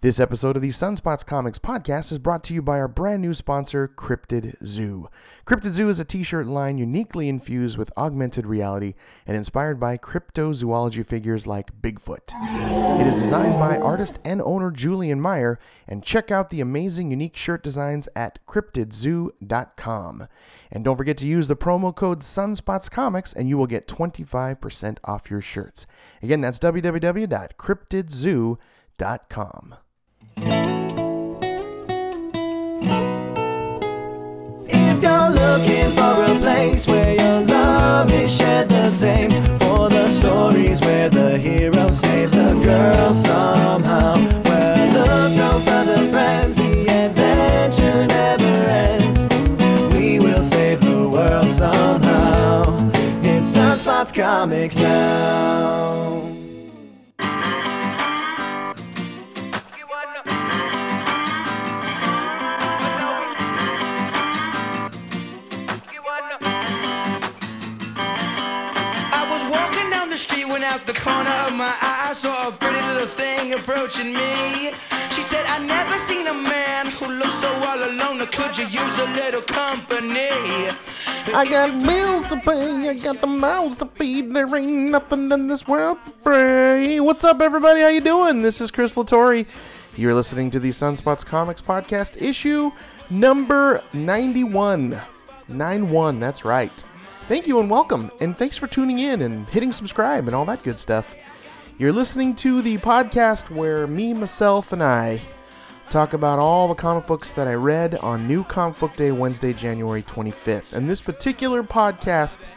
This episode of the Sunspots Comics podcast is brought to you by our brand new sponsor, Cryptid Zoo. Cryptid Zoo is a t shirt line uniquely infused with augmented reality and inspired by cryptozoology figures like Bigfoot. It is designed by artist and owner Julian Meyer, and check out the amazing unique shirt designs at cryptidzoo.com. And don't forget to use the promo code Sunspots Comics, and you will get 25% off your shirts. Again, that's www.cryptidzoo.com. If you're looking for a place where your love is shared the same, for the stories where the hero saves the girl somehow, well, look no further, friends, the adventure never ends. We will save the world somehow. It's Sunspots Comics now. Saw a pretty little thing approaching me. She said, I never seen a man who looks so all alone. Could you use a little company? I got bills to pay, I got the mouths to feed. There ain't nothing in this world for free. What's up, everybody? How you doing? This is Chris Latore. You're listening to the Sunspots Comics Podcast, issue number 91. 91, that's right. Thank you and welcome, and thanks for tuning in and hitting subscribe and all that good stuff. You're listening to the podcast where me, myself, and I talk about all the comic books that I read on New Comic Book Day, Wednesday, January 25th. And this particular podcast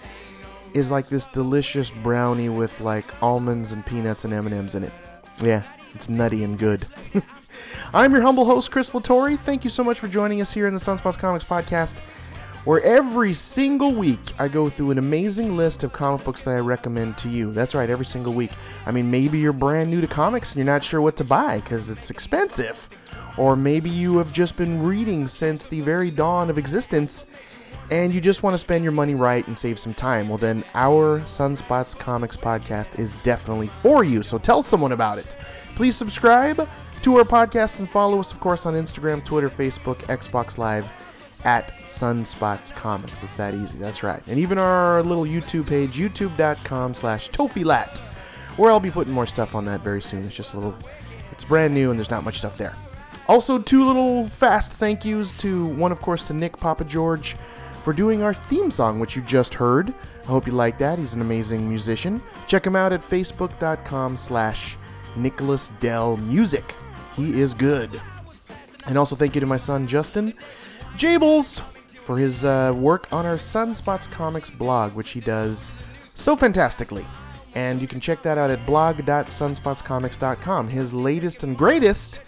is like this delicious brownie with like almonds and peanuts and M&Ms in it. Yeah, it's nutty and good. I'm your humble host, Chris Latore. Thank you so much for joining us here in the Sunspots Comics podcast, where every single week I go through an amazing list of comic books that I recommend to you. That's right, every single week. I mean, maybe you're brand new to comics and you're not sure what to buy because it's expensive. Or maybe you have just been reading since the very dawn of existence and you just want to spend your money right and save some time. Well, then our Sunspots Comics podcast is definitely for you. So tell someone about it. Please subscribe to our podcast and follow us, of course, on Instagram, Twitter, Facebook, Xbox Live at Sunspots Comics. It's that easy. That's right. And even our little YouTube page, youtube.com slash Tofilat, where I'll be putting more stuff on that very soon. It's just a little, it's brand new and there's not much stuff there. Also, two little fast thank yous to one, of course, to Nick Papa George for doing our theme song, which you just heard. I hope you like that. He's an amazing musician. Check him out at facebook.com slash Nicholas Dell Music. He is good. And also thank you to my son Justin Jables for his uh, work on our Sunspots Comics blog, which he does so fantastically. And you can check that out at blog.sunspotscomics.com. His latest and greatest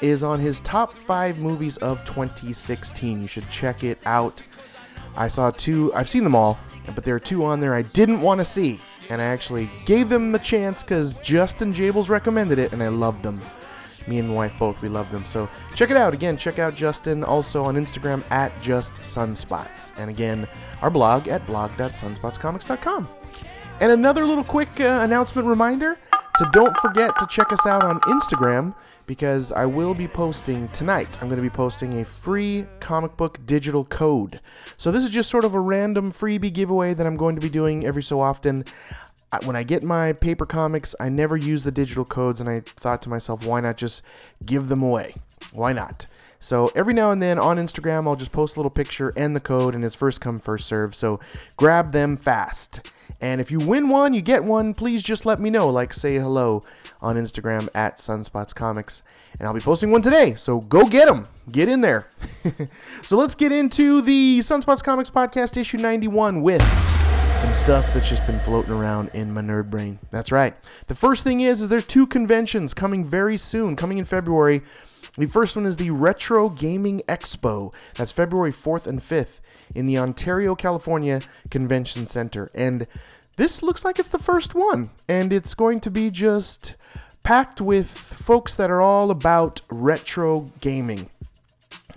is on his top five movies of 2016. You should check it out. I saw two, I've seen them all, but there are two on there I didn't want to see. And I actually gave them the chance because Justin Jables recommended it and I loved them. Me and my wife both, we love them. So check it out. Again, check out Justin also on Instagram at Just Sunspots. And again, our blog at blog.sunspotscomics.com. And another little quick uh, announcement reminder to don't forget to check us out on Instagram because I will be posting tonight. I'm going to be posting a free comic book digital code. So this is just sort of a random freebie giveaway that I'm going to be doing every so often. When I get my paper comics, I never use the digital codes, and I thought to myself, why not just give them away? Why not? So every now and then on Instagram, I'll just post a little picture and the code, and it's first come, first serve. So grab them fast. And if you win one, you get one, please just let me know. Like, say hello on Instagram at Sunspots Comics. And I'll be posting one today. So go get them. Get in there. so let's get into the Sunspots Comics Podcast, issue 91, with some stuff that's just been floating around in my nerd brain. That's right. The first thing is, is there's two conventions coming very soon, coming in February. The first one is the Retro Gaming Expo. That's February 4th and 5th in the Ontario, California Convention Center. And this looks like it's the first one. And it's going to be just packed with folks that are all about retro gaming.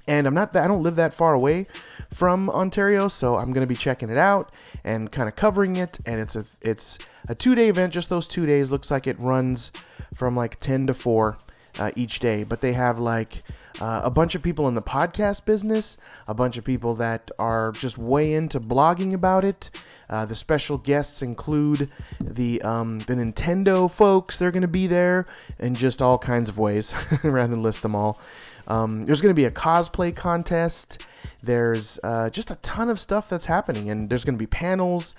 And I'm not that I don't live that far away from Ontario, so I'm going to be checking it out and kind of covering it. And it's a it's a two day event, just those two days. Looks like it runs from like 10 to 4. Uh, each day, but they have like uh, a bunch of people in the podcast business, a bunch of people that are just way into blogging about it. Uh, the special guests include the um, the Nintendo folks. They're going to be there in just all kinds of ways, rather than list them all. Um, there's going to be a cosplay contest. There's uh, just a ton of stuff that's happening, and there's going to be panels.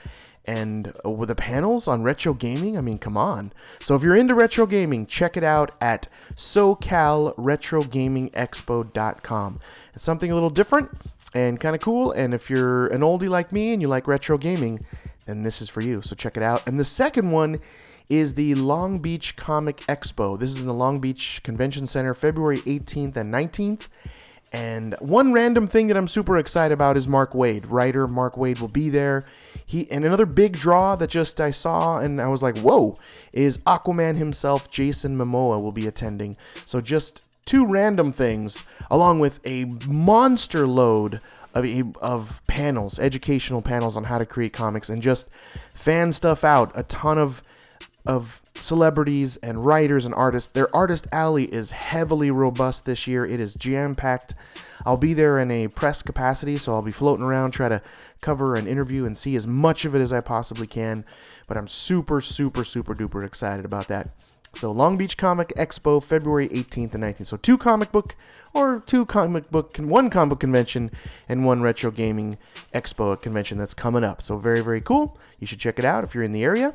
And uh, with the panels on retro gaming, I mean, come on. So if you're into retro gaming, check it out at SoCalRetroGamingExpo.com. It's something a little different and kind of cool. And if you're an oldie like me and you like retro gaming, then this is for you. So check it out. And the second one is the Long Beach Comic Expo. This is in the Long Beach Convention Center, February 18th and 19th. And one random thing that I'm super excited about is Mark Waid. Writer Mark Waid will be there. He and another big draw that just I saw and I was like, "Whoa!" is Aquaman himself, Jason Momoa will be attending. So just two random things along with a monster load of, of panels, educational panels on how to create comics and just fan stuff out. A ton of of celebrities and writers and artists. Their artist alley is heavily robust this year. It is jam packed. I'll be there in a press capacity, so I'll be floating around, try to cover an interview and see as much of it as I possibly can. But I'm super, super, super duper excited about that. So Long Beach Comic Expo, February 18th and 19th. So two comic book or two comic book, one comic book convention and one retro gaming expo convention that's coming up. So very, very cool. You should check it out if you're in the area.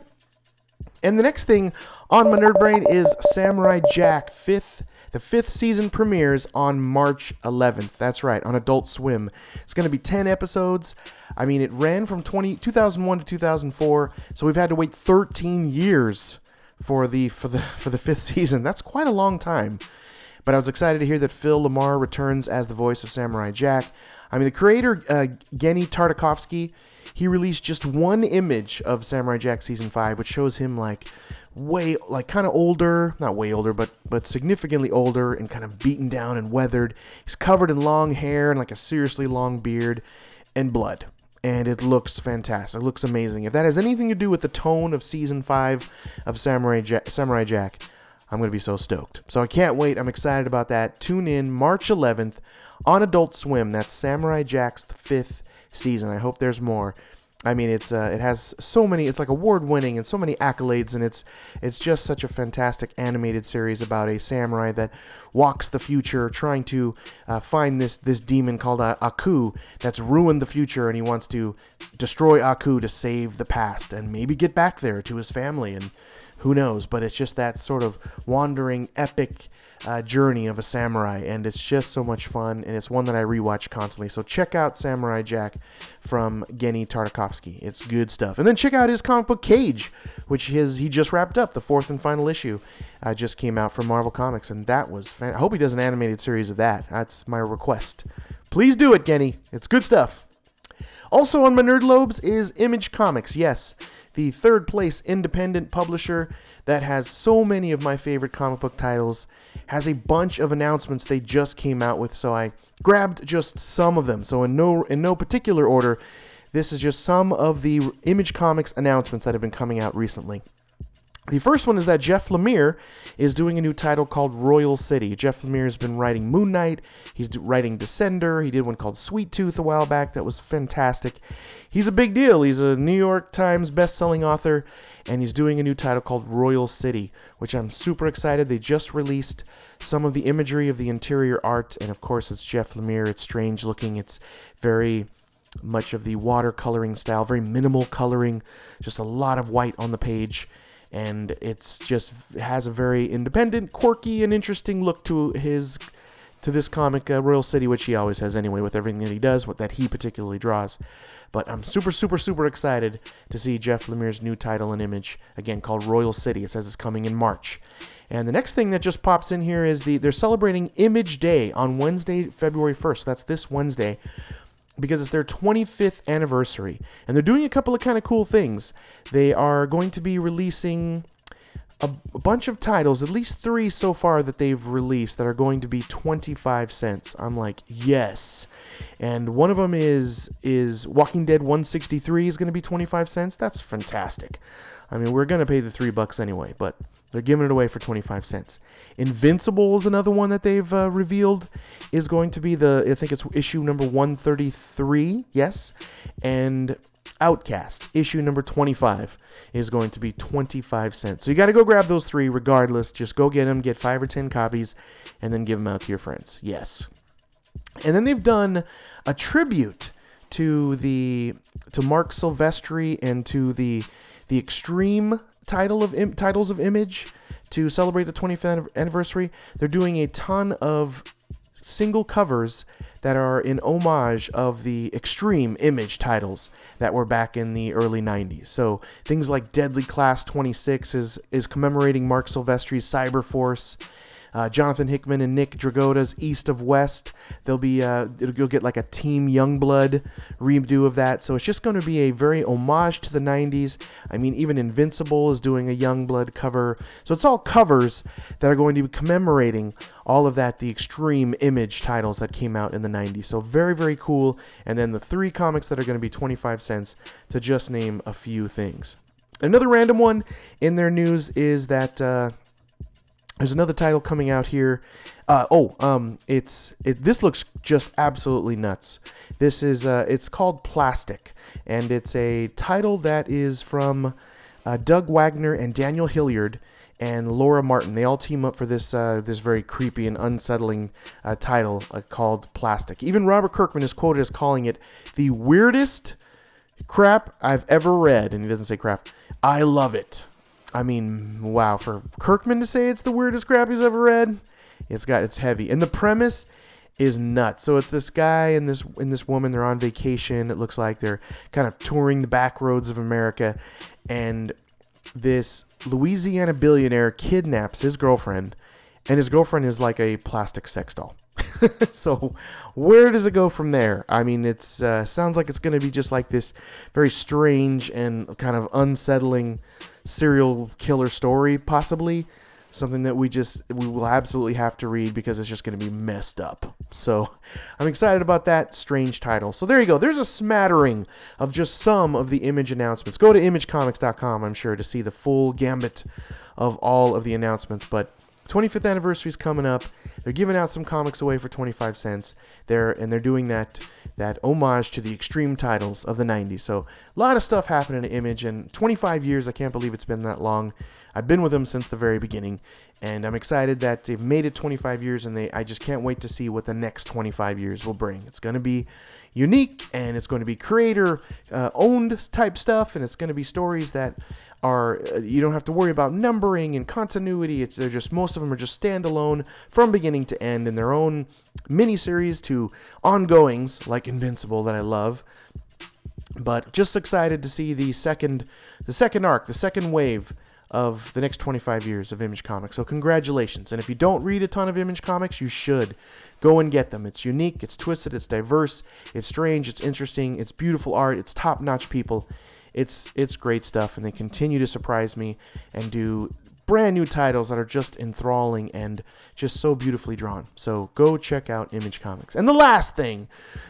And the next thing on my nerd brain is Samurai Jack fifth. The fifth season premieres on March 11th. That's right, on Adult Swim. It's going to be 10 episodes. I mean, it ran from 20, 2001 to 2004, so we've had to wait 13 years for the for the for the fifth season. That's quite a long time. But I was excited to hear that Phil LaMarr returns as the voice of Samurai Jack. I mean, the creator uh, Genndy Tartakovsky he released just one image of Samurai Jack season five, which shows him like way like kind of older, not way older, but but significantly older and kind of beaten down and weathered. He's covered in long hair and like a seriously long beard and blood. And it looks fantastic. It looks amazing. If that has anything to do with the tone of season five of Samurai Jack, Samurai Jack, I'm gonna be so stoked. So I can't wait. I'm excited about that. Tune in March 11th on Adult Swim. That's Samurai Jack's fifth season. I hope there's more. I mean, it's uh, it has so many. It's like award winning and so many accolades, and it's it's just such a fantastic animated series about a samurai that walks the future, trying to uh, find this this demon called uh, Aku that's ruined the future, and he wants to destroy Aku to save the past and maybe get back there to his family and who knows? But it's just that sort of wandering, epic uh, journey of a samurai, and it's just so much fun, and it's one that I rewatch constantly. So check out Samurai Jack from Genndy Tartakovsky. It's good stuff. And then check out his comic book Cage, which his he just wrapped up. The fourth and final issue uh, just came out from Marvel Comics, and that was. Fan- I hope he does an animated series of that. That's my request. Please do it, Genndy. It's good stuff. Also on my Nerd Lobes is Image Comics. Yes, the third place independent publisher that has so many of my favorite comic book titles, has a bunch of announcements they just came out with, so I grabbed just some of them. So in no in no particular order, this is just some of the Image Comics announcements that have been coming out recently. The first one is that Jeff Lemire is doing a new title called Royal City. Jeff Lemire has been writing Moon Knight. He's writing Descender. He did one called Sweet Tooth a while back that was fantastic. He's a big deal. He's a New York Times best-selling author, and he's doing a new title called Royal City, which I'm super excited. They just released some of the imagery of the interior art, and of course it's Jeff Lemire. It's strange looking. It's very much of the watercoloring style, very minimal coloring, just a lot of white on the page and it's just has a very independent, quirky, and interesting look to his to this comic, uh, Royal City, which he always has anyway with everything that he does, what that he particularly draws. But I'm super, super, super excited to see Jeff Lemire's new title and image again called Royal City. It says it's coming in March. And the next thing that just pops in here is the they're celebrating Image Day on Wednesday, February 1st. That's this Wednesday because it's their 25th anniversary. And they're doing a couple of kind of cool things. They are going to be releasing a, a, bunch of titles, at least three so far that they've released, that are going to be 25 cents. I'm like, yes. And one of them is is Walking Dead 163 is going to be 25 cents. That's fantastic. I mean, we're going to pay the three bucks anyway, but They're giving it away for 25 cents. Invincible is another one that they've uh, revealed is going to be the I think it's issue number 133, yes. And Outcast, issue number 25, is going to be 25 cents. So you got to go grab those three regardless. Just go get them, get five or 10 copies, and then give them out to your friends. Yes. And then they've done a tribute to the to Marc Silvestri and to the the extreme title of Im- titles of Image to celebrate the 25th anniversary. They're doing a ton of single covers that are in homage of the extreme image titles that were back in the early 90s. So things like Deadly Class 26 is is commemorating Marc Silvestri's Cyber Force. Uh, Jonathan Hickman and Nick Dragotta's East of West. They'll be uh, you'll get like a Team Youngblood redo of that. So it's just going to be a very homage to the 90s. I mean, even Invincible is doing a Youngblood cover. So it's all covers that are going to be commemorating all of that, the extreme image titles that came out in the 90s. So very, very cool. And then the three comics that are going to be 25 cents to just name a few things. Another random one in their news is that. Uh, there's another title coming out here. Uh, oh, um, it's it, this looks just absolutely nuts. This is uh, it's called Plastic, and it's a title that is from uh, Doug Wagner and Daniel Hillyard and Laura Martin. They all team up for this uh, this very creepy and unsettling uh, title uh, called Plastic. Even Robert Kirkman is quoted as calling it the weirdest crap I've ever read, and he doesn't say crap. I love it. I mean, wow, for Kirkman to say it's the weirdest crap he's ever read, it's got it's heavy. And the premise is nuts. So it's this guy and this and this woman, they're on vacation. It looks like they're kind of touring the back roads of America and this Louisiana billionaire kidnaps his girlfriend and his girlfriend is like a plastic sex doll. so where does it go from there? I mean, it's uh, sounds like it's going to be just like this very strange and kind of unsettling serial killer story, possibly something that we just we will absolutely have to read because it's just going to be messed up. So I'm excited about that strange title. So there you go. There's a smattering of just some of the image announcements. Go to imagecomics.com, I'm sure, to see the full gambit of all of the announcements. But 25th anniversary is coming up. They're giving out some comics away for 25 cents. They're and they're doing that that homage to the extreme titles of the 90s. So a lot of stuff happening in Image and 25 years. I can't believe it's been that long. I've been with them since the very beginning, and I'm excited that they've made it 25 years, and they I just can't wait to see what the next 25 years will bring. It's to be unique, and it's going to be creator uh, owned type stuff, and it's going to be stories that are uh, you don't have to worry about numbering and continuity. It's, they're just most of them are just standalone from beginning to end in their own miniseries to ongoings like Invincible that I love. But just excited to see the second the second arc, the second wave of the next 25 years of Image Comics. So congratulations. And if you don't read a ton of Image Comics, you should go and get them. It's unique, it's twisted, it's diverse, it's strange, it's interesting, it's beautiful art, it's top-notch people it's it's great stuff, and they continue to surprise me and do brand new titles that are just enthralling and just so beautifully drawn. So go check out Image Comics. And the last thing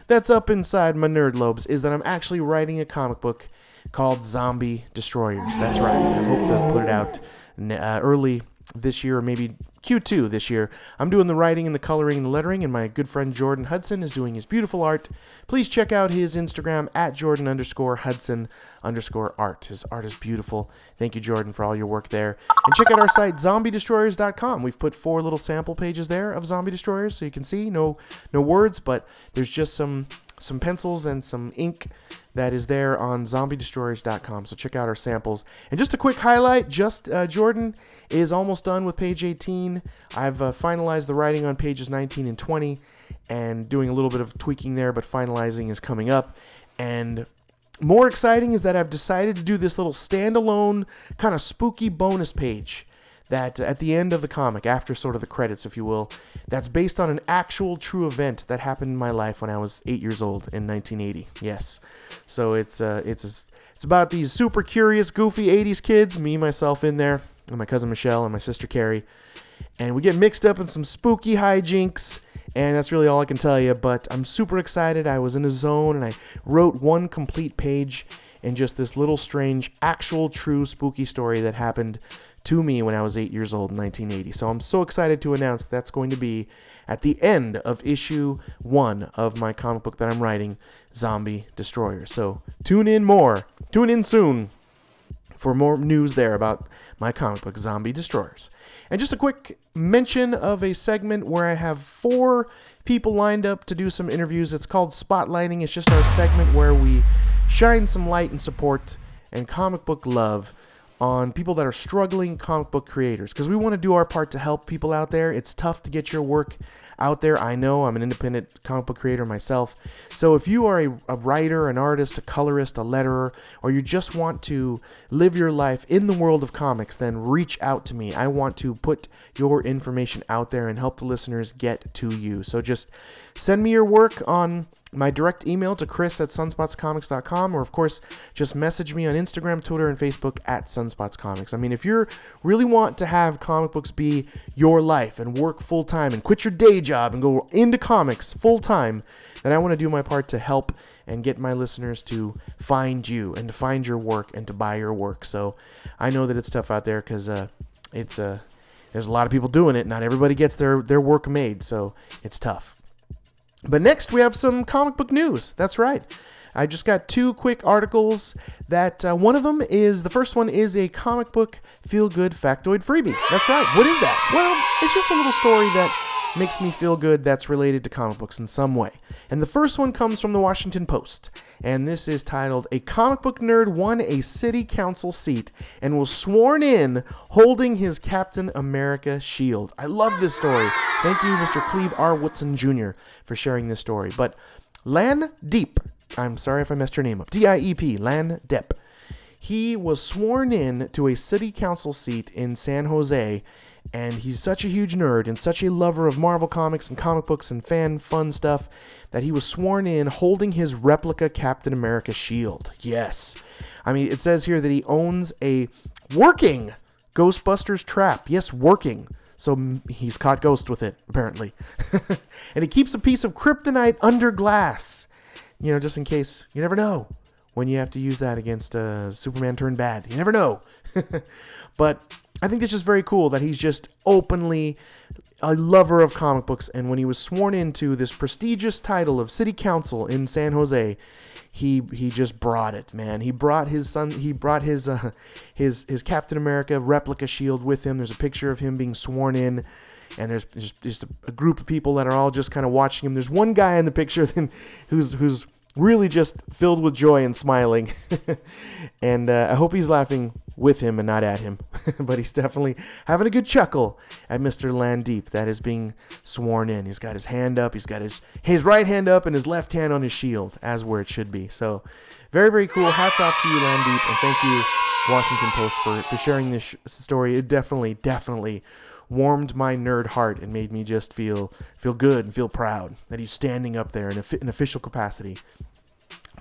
that's up inside my nerd lobes is that I'm actually writing a comic book called Zombie Destroyers. That's right. I hope to put it out uh, early this year or maybe Q2 this year. I'm doing the writing and the coloring and the lettering, and my good friend Jordan Hudson is doing his beautiful art. Please check out his Instagram at Jordan underscore Hudson underscore art. His art is beautiful. Thank you, Jordan, for all your work there. And check out our site, zombiedestroyers.com. We've put four little sample pages there of zombie destroyers so you can see. No no words, but there's just some some pencils and some ink that is there on zombiedestroyers.com. So check out our samples. And just a quick highlight just uh, Jordan is almost done with page 18. I've uh, finalized the writing on pages 19 and 20 and doing a little bit of tweaking there, but finalizing is coming up. And more exciting is that I've decided to do this little standalone kind of spooky bonus page that at the end of the comic, after sort of the credits, if you will, that's based on an actual true event that happened in my life when I was eight years old in 1980. Yes, so it's uh, it's it's about these super curious, goofy 80s kids, me myself in there, and my cousin Michelle and my sister Carrie, and we get mixed up in some spooky hijinks. And that's really all I can tell you. But I'm super excited. I was in a zone and I wrote one complete page in just this little strange, actual, true spooky story that happened to me when I was eight years old in 1980. So I'm so excited to announce that's going to be at the end of issue one of my comic book that I'm writing, Zombie Destroyer. So tune in more, tune in soon for more news there about my comic book, Zombie Destroyers. And just a quick mention of a segment where I have four people lined up to do some interviews. It's called Spotlighting. It's just our segment where we shine some light and support and comic book love on people that are struggling comic book creators because we want to do our part to help people out there. It's tough to get your work out there. I know I'm an independent comic book creator myself. So if you are a, a writer, an artist, a colorist, a letterer, or you just want to live your life in the world of comics, then reach out to me. I want to put your information out there and help the listeners get to you. So just send me your work on my direct email to chris at sunspotscomics.com or of course just message me on instagram twitter and facebook at sunspotscomics. I mean if you really want to have comic books be your life and work full-time and quit your day job and go into comics full-time then i want to do my part to help and get my listeners to find you and to find your work and to buy your work. So i know that it's tough out there because uh, it's uh, there's a lot of people doing it. Not everybody gets their, their work made so it's tough but next, we have some comic book news. That's right. I just got two quick articles. That uh, one of them is the first one is a comic book feel good factoid freebie. That's right. What is that? Well, it's just a little story that makes me feel good that's related to comic books in some way. And the first one comes from the Washington Post, and this is titled A Comic Book Nerd Won a City Council Seat and Was Sworn In Holding His Captain America Shield. I love this story. Thank you, Mr. Cleve R. Wootson Jr., for sharing this story. But Lan Diep, I'm sorry if I messed your name up, D I E P, Lan Depp. He was sworn in to a city council seat in San Jose and he's such a huge nerd and such a lover of Marvel comics and comic books and fan fun stuff that he was sworn in holding his replica Captain America shield. Yes. I mean, it says here that he owns a working Ghostbusters trap. Yes, working. So he's caught ghost with it, apparently. and he keeps a piece of kryptonite under glass. You know, just in case. You never know when you have to use that against uh, Superman turned bad. You never know. but I think it's just very cool that he's just openly a lover of comic books. And when he was sworn into this prestigious title of city council in San Jose, he he just brought it, man. He brought his son. He brought his uh, his his Captain America replica shield with him. There's a picture of him being sworn in. And there's just, just a, group of people that are all just kind of watching him. There's one guy in the picture who's who's really just filled with joy and smiling. and uh, I hope he's laughing with him and not at him. but he's definitely having a good chuckle at Mr. Lan Diep that is being sworn in. He's got his hand up, he's got his his right hand up and his left hand on his shield, as where it should be. So very, very cool. Hats off to you, Lan Diep, and thank you, Washington Post, for, for sharing this sh- story. It definitely, definitely warmed my nerd heart and made me just feel feel good and feel proud that he's standing up there in an official capacity.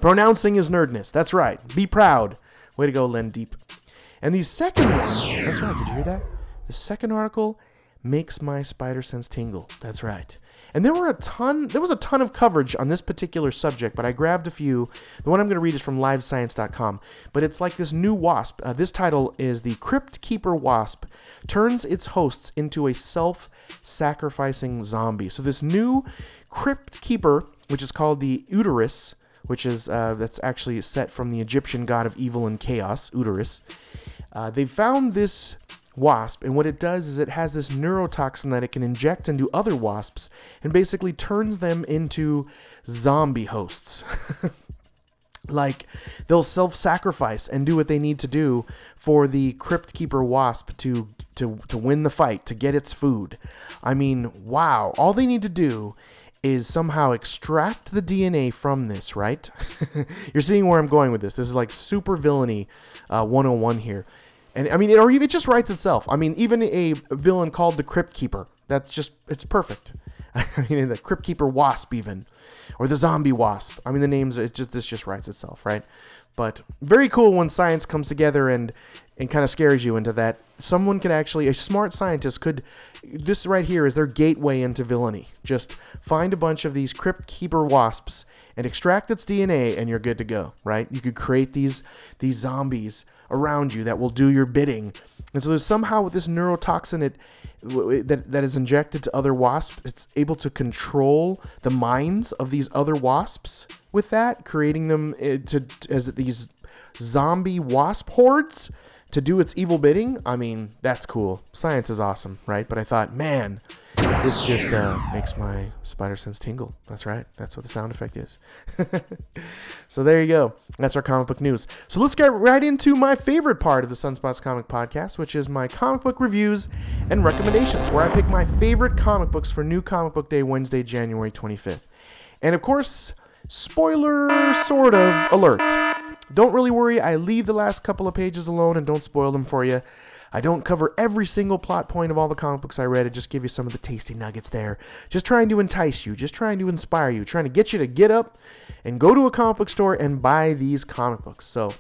Pronouncing his nerdness. That's right. Be proud. Way to go, Len Deep. And the second that's right, did you hear that? The second article makes my spider sense tingle. That's right. And there were a ton, there was a ton of coverage on this particular subject, but I grabbed a few. The one I'm going to read is from livescience.com, but it's like this new wasp. Uh, this title is The Crypt Keeper Wasp Turns Its Hosts into a Self Sacrificing Zombie. So this new Crypt Keeper, which is called the Euderus, which is uh, that's actually set from the Egyptian god of evil and chaos, Euderus. Uh, they found this wasp, and what it does is it has this neurotoxin that it can inject into other wasps and basically turns them into zombie hosts. like they'll self-sacrifice and do what they need to do for the crypt keeper wasp to to to win the fight to get its food. I mean wow all they need to do is somehow extract the dna from this right? You're seeing where i'm going with this. This is like super villainy uh, 101 here and I mean, it, or it just writes itself. I mean, even a villain called the Crypt Keeper, that's just, it's perfect. I mean, the Crypt Keeper Wasp, even, or the Zombie Wasp. I mean, the names, it just, this just writes itself, right? But very cool when science comes together and, and kind of scares you into that. Someone could actually, a smart scientist could, this right here is their gateway into villainy. Just find a bunch of these Crypt Keeper Wasps and extract its DNA, and you're good to go, right? You could create these these zombies around you that will do your bidding. And so there's somehow with this neurotoxin it that that is injected to other wasps, it's able to control the minds of these other wasps with that, creating them uh, to as these zombie wasp hordes to do its evil bidding. I mean, that's cool. Science is awesome, right? But I thought, man, this just uh, makes my spider sense tingle. That's right. That's what the sound effect is. so there you go. That's our comic book news. So let's get right into my favorite part of the Sunspots Comic Podcast, which is my comic book reviews and recommendations, where I pick my favorite comic books for New Comic Book Day, Wednesday, January 25th. And of course, spoiler sort of alert. Don't really worry, I leave the last couple of pages alone and don't spoil them for you. I don't cover every single plot point of all the comic books I read. I just give you some of the tasty nuggets there. Just trying to entice you, just trying to inspire you, trying to get you to get up and go to a comic book store and buy these comic books. So,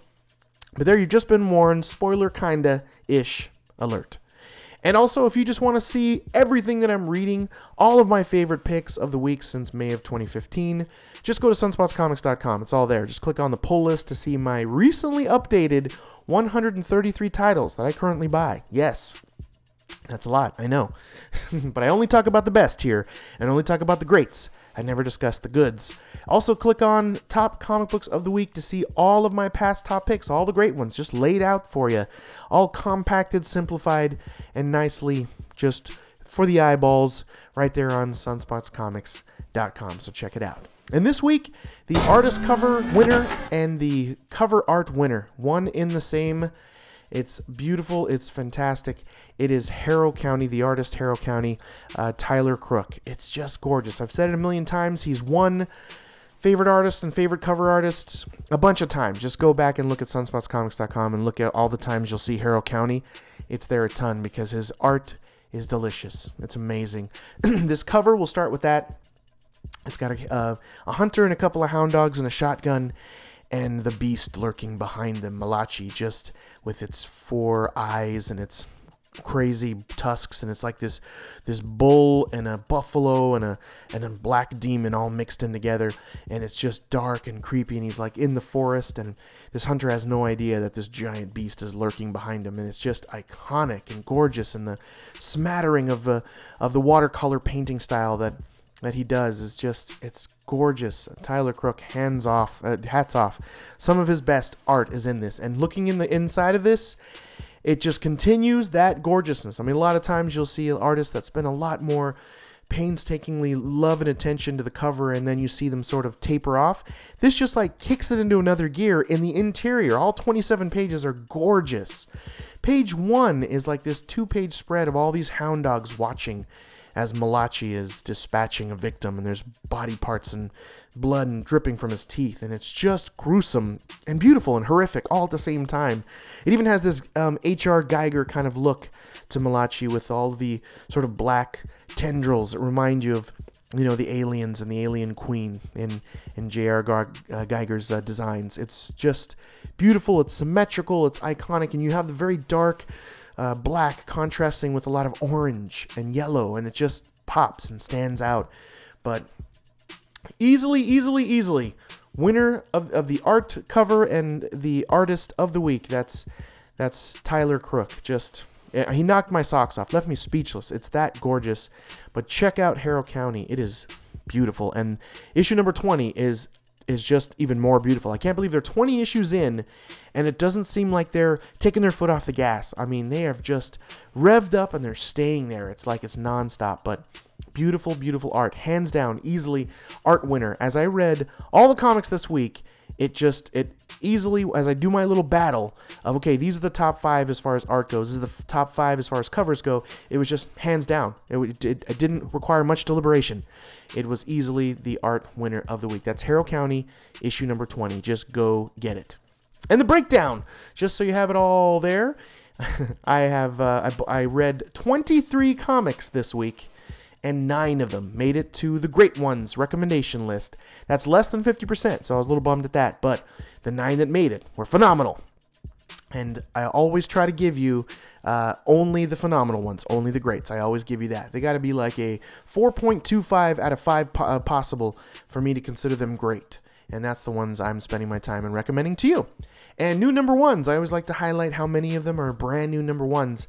but there you've just been warned, spoiler kinda ish alert. And also, if you just want to see everything that I'm reading, all of my favorite picks of the week since May of 2015, just go to sunspotscomics.com. It's all there. Just click on the pull list to see my recently updated 133 titles that I currently buy. Yes, that's a lot, I know. but I only talk about the best here and only talk about the greats. I never discuss the goods. Also, click on top comic books of the week to see all of my past top picks, all the great ones, just laid out for you. All compacted, simplified, and nicely just for the eyeballs right there on sunspotscomics.com. So check it out. And this week, the artist cover winner and the cover art winner, one in the same. It's beautiful. It's fantastic. It is Harrow County, the artist Harrow County, uh, Tyler Crook. It's just gorgeous. I've said it a million times. He's won favorite artist and favorite cover artists a bunch of times. Just go back and look at sunspotscomics.com and look at all the times you'll see Harrow County. It's there a ton because his art is delicious. It's amazing. this cover, we'll start with that. It's got a, uh, a hunter and a couple of hound dogs and a shotgun, and the beast lurking behind them, Malachi, just with its four eyes and its crazy tusks and it's like this this bull and a buffalo and a and a black demon all mixed in together and it's just dark and creepy and he's like in the forest and this hunter has no idea that this giant beast is lurking behind him and it's just iconic and gorgeous and the smattering of the of the watercolor painting style that that he does is just it's gorgeous. Tyler Crook, hands off, uh, hats off. Some of his best art is in this, and looking in the inside of this, it just continues that gorgeousness. I mean, a lot of times you'll see artists that spend a lot more painstakingly love and attention to the cover and then you see them sort of taper off. This just like kicks it into another gear in the interior. All 27 pages are gorgeous. Page 1 is like this two-page spread of all these hound dogs watching as Malachi is dispatching a victim, and there's body parts and blood and dripping from his teeth, and it's just gruesome and beautiful and horrific all at the same time. It even has this um, H.R. Giger kind of look to Malachi with all the sort of black tendrils that remind you of you know the aliens and the alien queen in in J.R. Uh, Giger's uh, designs. It's just beautiful. It's symmetrical. It's iconic, and you have the very dark uh, black contrasting with a lot of orange and yellow, and it just pops and stands out. But easily, easily, easily, winner of, of the art cover and the artist of the week. That's that's Tyler Crook. Just he knocked my socks off, left me speechless. It's that gorgeous. But check out Harrow County. It is beautiful. And issue number 20 is is just even more beautiful. I can't believe they're 20 issues in and it doesn't seem like they're taking their foot off the gas. I mean, they have just revved up and they're staying there. It's like it's nonstop, but beautiful, beautiful art. Hands down, easily art winner. As I read all the comics this week, it just it easily as I do my little battle of okay, these are the top five as far as art goes. This is the top five as far as covers go. It was just hands down. It, it, it didn't require much deliberation. It was easily the art winner of the week. That's Harrow County issue number twenty. Just go get it. And the breakdown, just so you have it all there. I have uh, I, I read 23 comics this week and nine of them made it to the great ones recommendation list. That's less than 50%, so I was a little bummed at that. But the nine that made it were phenomenal. And I always try to give you uh, only the phenomenal ones, only the greats. I always give you that. They got to be like a 4.25 out of 5 po- uh, possible for me to consider them great. and that's the ones I'm spending my time and recommending to you. And new number ones, I always like to highlight how many of them are brand new number ones,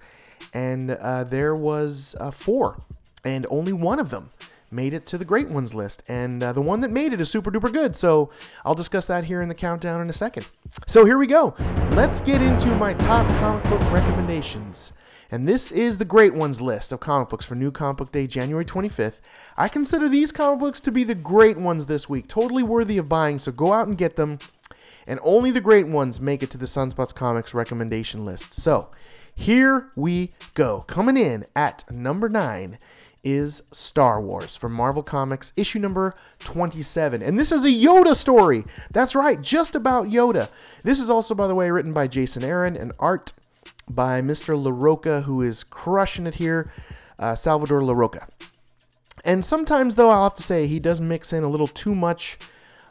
and uh, there was uh, four, and only one of them made it to the great ones list, and uh, the one that made it is super duper good. So I'll discuss that here in the countdown in a second. So here we go. Let's get into my top comic book recommendations. And this is the great ones list of comic books for New Comic Book Day, January 25th. I consider these comic books to be the great ones this week, totally worthy of buying, so go out and get them. And only the great ones make it to the Sunspots Comics recommendation list. So here we go. Coming in at number nine is Star Wars from Marvel Comics, issue number 27. And this is a Yoda story. That's right, just about Yoda. This is also, by the way, written by Jason Aaron and art by Mr. Larroca, who is crushing it here, uh, Salvador Larroca. And sometimes, though, I'll have to say he does mix in a little too much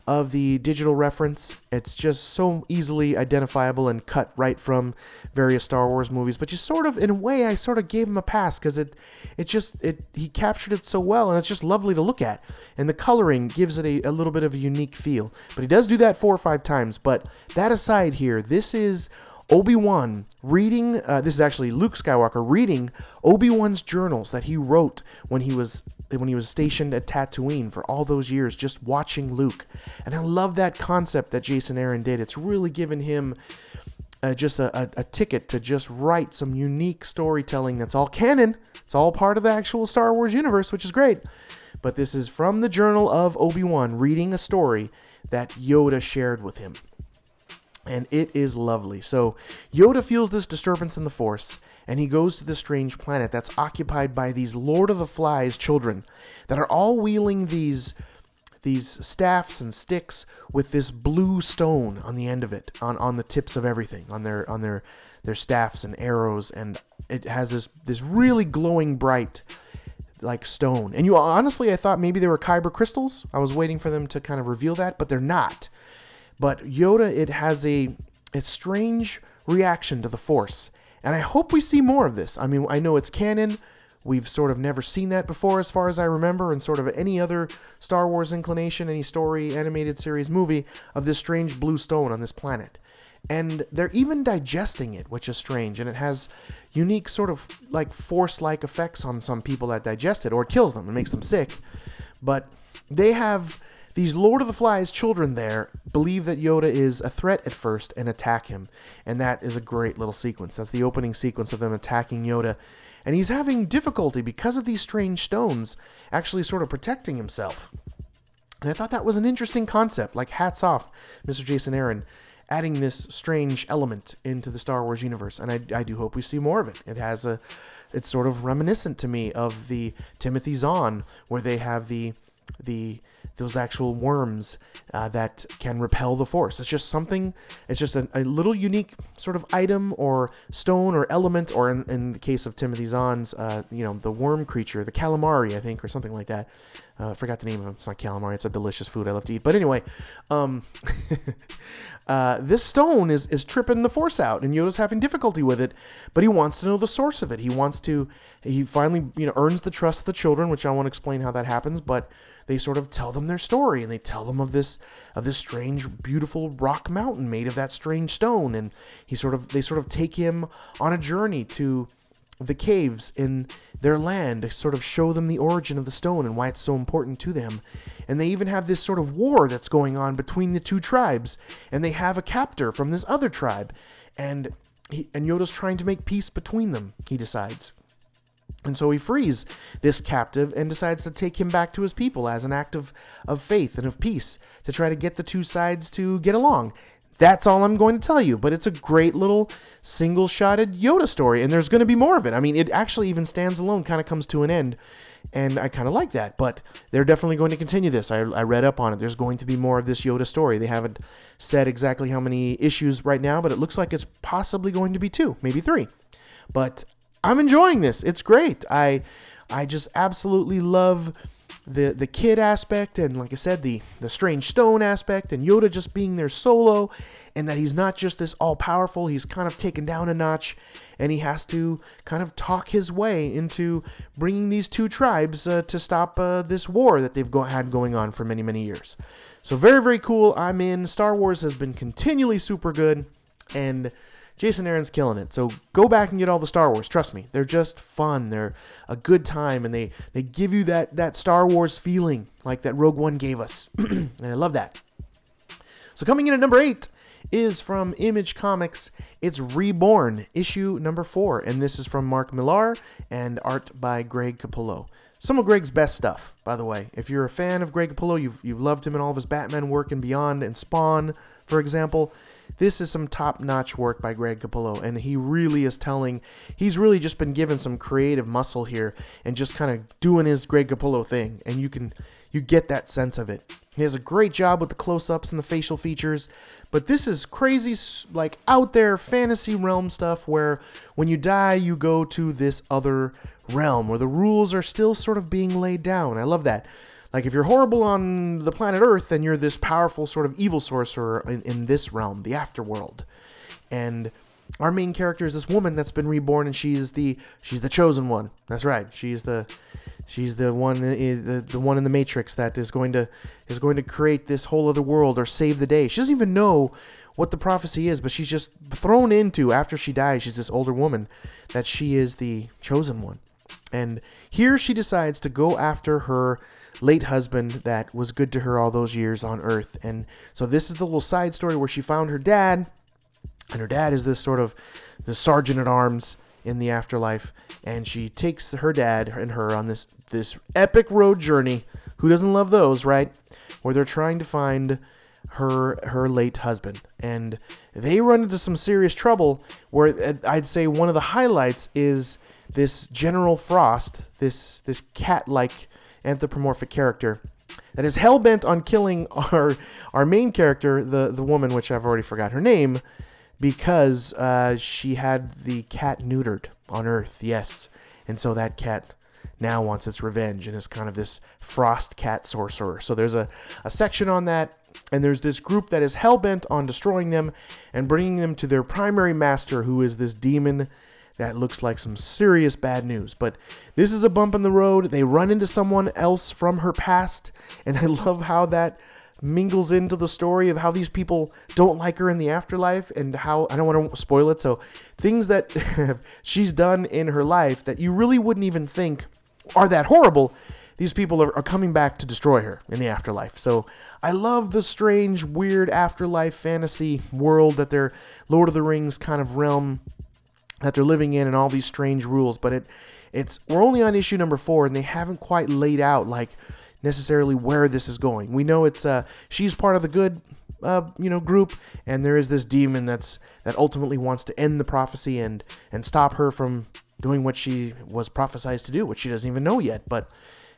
of the digital reference. It's just so easily identifiable and cut right from various Star Wars movies. But you sort of, in a way, I sort of gave him a pass because it, it just, it he captured it so well, and it's just lovely to look at. And the coloring gives it a, a little bit of a unique feel. But he does do that four or five times. But that aside, here, this is Obi Wan reading, uh, this is actually Luke Skywalker reading Obi Wan's journals that he wrote when he was when he was stationed at Tatooine for all those years, just watching Luke. And I love that concept that Jason Aaron did. It's really given him uh, just a, a, a ticket to just write some unique storytelling that's all canon. It's all part of the actual Star Wars universe, which is great. But this is from the journal of Obi Wan reading a story that Yoda shared with him and it is lovely. So Yoda feels this disturbance in the Force, and he goes to this strange planet that's occupied by these Lord of the Flies children that are all wielding these these staffs and sticks with this blue stone on the end of it, on, on the tips of everything, on their on their their staffs and arrows, and it has this this really glowing bright like stone. And you honestly, I thought maybe they were kyber crystals. I was waiting for them to kind of reveal that, but they're not. But Yoda, it has a, a strange reaction to the Force. And I hope we see more of this. I mean, I know it's canon. We've sort of never seen that before, as far as I remember, in sort of any other Star Wars inclination, any story, animated series, movie of this strange blue stone on this planet. And they're even digesting it, which is strange. And it has unique, sort of like force like effects on some people that digest it, or it kills them and makes them sick. But they have these Lord of the Flies children there believe that Yoda is a threat at first and attack him. And that is a great little sequence. That's the opening sequence of them attacking Yoda. And he's having difficulty because of these strange stones actually sort of protecting himself. And I thought that was an interesting concept. Like, hats off, Mr. Jason Aaron, adding this strange element into the Star Wars universe. And I, I do hope we see more of it. It has a. It's sort of reminiscent to me of the Timothy Zahn, where they have the the those actual worms uh, that can repel the force. It's just something. It's just a, a, little unique sort of item or stone or element, or in, in the case of Timothy Zahn's, uh, you know, the worm creature, the calamari, I think, or something like that. Uh, forgot the name of it. It's not calamari. It's a delicious food I love to eat. But anyway, um, uh, this stone is is tripping the force out, and Yoda's having difficulty with it. But he wants to know the source of it. He wants to. He finally, you know, earns the trust of the children, which I won't explain how that happens, but they sort of tell them their story and they tell them of this of this strange beautiful rock mountain made of that strange stone and he sort of they sort of take him on a journey to the caves in their land to sort of show them the origin of the stone and why it's so important to them. And they even have this sort of war that's going on between the two tribes, and they have a captor from this other tribe, and he, and Yoda's trying to make peace between them. He decides. And so he frees this captive and decides to take him back to his people as an act of, of faith and of peace to try to get the two sides to get along. That's all I'm going to tell you, but it's a great little single shotted Yoda story, and there's going to be more of it. I mean, it actually even stands alone, kind of comes to an end, and I kind of like that, but they're definitely going to continue this. I, I read up on it. There's going to be more of this Yoda story. They haven't said exactly how many issues right now, but it looks like it's possibly going to be two, maybe three. But I'm enjoying this. It's great. I I just absolutely love the the kid aspect and like I said the the strange stone aspect and Yoda just being there solo and that he's not just this all powerful he's kind of taken down a notch and he has to kind of talk his way into bringing these two tribes uh, to stop uh, this war that they've go- had going on for many many years so very very cool I'm in Star Wars has been continually super good and Jason Aaron's killing it. So go back and get all the Star Wars. Trust me, they're just fun. They're a good time, and they they give you that that Star Wars feeling like that Rogue One gave us, and I love that. So coming in at number eight is from Image Comics. It's Reborn, issue number four, and this is from Mark Millar and art by Greg Capullo. Some of Greg's best stuff, by the way. If you're a fan of Greg Capullo, you've, you've loved him in all of his Batman work and beyond, and Spawn, for example. This is some top notch work by Greg Capullo, and he really is telling, he's really just been given some creative muscle here and just kind of doing his Greg Capullo thing, and you can, you get that sense of it. He has a great job with the close ups and the facial features, but this is crazy, like out there fantasy realm stuff where when you die, you go to this other realm where the rules are still sort of being laid down. I love that. Like if you're horrible on the planet Earth, then you're this powerful sort of evil sorcerer in, in this realm, the afterworld. And our main character is this woman that's been reborn, and she's the she's the chosen one. That's right. She's the she's the one eh, the, the one in the Matrix that is going to is going to create this whole other world or save the day. She doesn't even know what the prophecy is, but she's just thrown into after she dies. She's this older woman that she is the chosen one. And here she decides to go after her late husband that was good to her all those years on Earth. And so this is the little side story where she found her dad, and her dad is this sort of the sergeant at arms in the afterlife, and she takes her dad and her on this this epic road journey. Who doesn't love those, right? Where they're trying to find her her late husband and they run into some serious trouble where uh, I'd say one of the highlights is this General Frost, this this cat-like anthropomorphic character that is hell bent on killing our our main character, the the woman, which I've already forgot her name, because uh, she had the cat neutered on Earth. Yes, and so that cat now wants its revenge and is kind of this frost cat sorcerer. So there's a, a section on that, and there's this group that is hell bent on destroying them and bringing them to their primary master, who is this demon that looks like some serious bad news. But this is a bump in the road. They run into someone else from her past, and I love how that mingles into the story of how these people don't like her in the afterlife and how I don't want to spoil it. So things that she's done in her life that you really wouldn't even think are that horrible. These people are, coming back to destroy her in the afterlife. So I love the strange, weird afterlife fantasy world that they're Lord of the Rings kind of realm that they're living in and all these strange rules but it it's we're only on issue number four and they haven't quite laid out like necessarily where this is going. We know it's uh she's part of the good uh you know group and there is this demon that's that ultimately wants to end the prophecy and and stop her from doing what she was prophesized to do which she doesn't even know yet but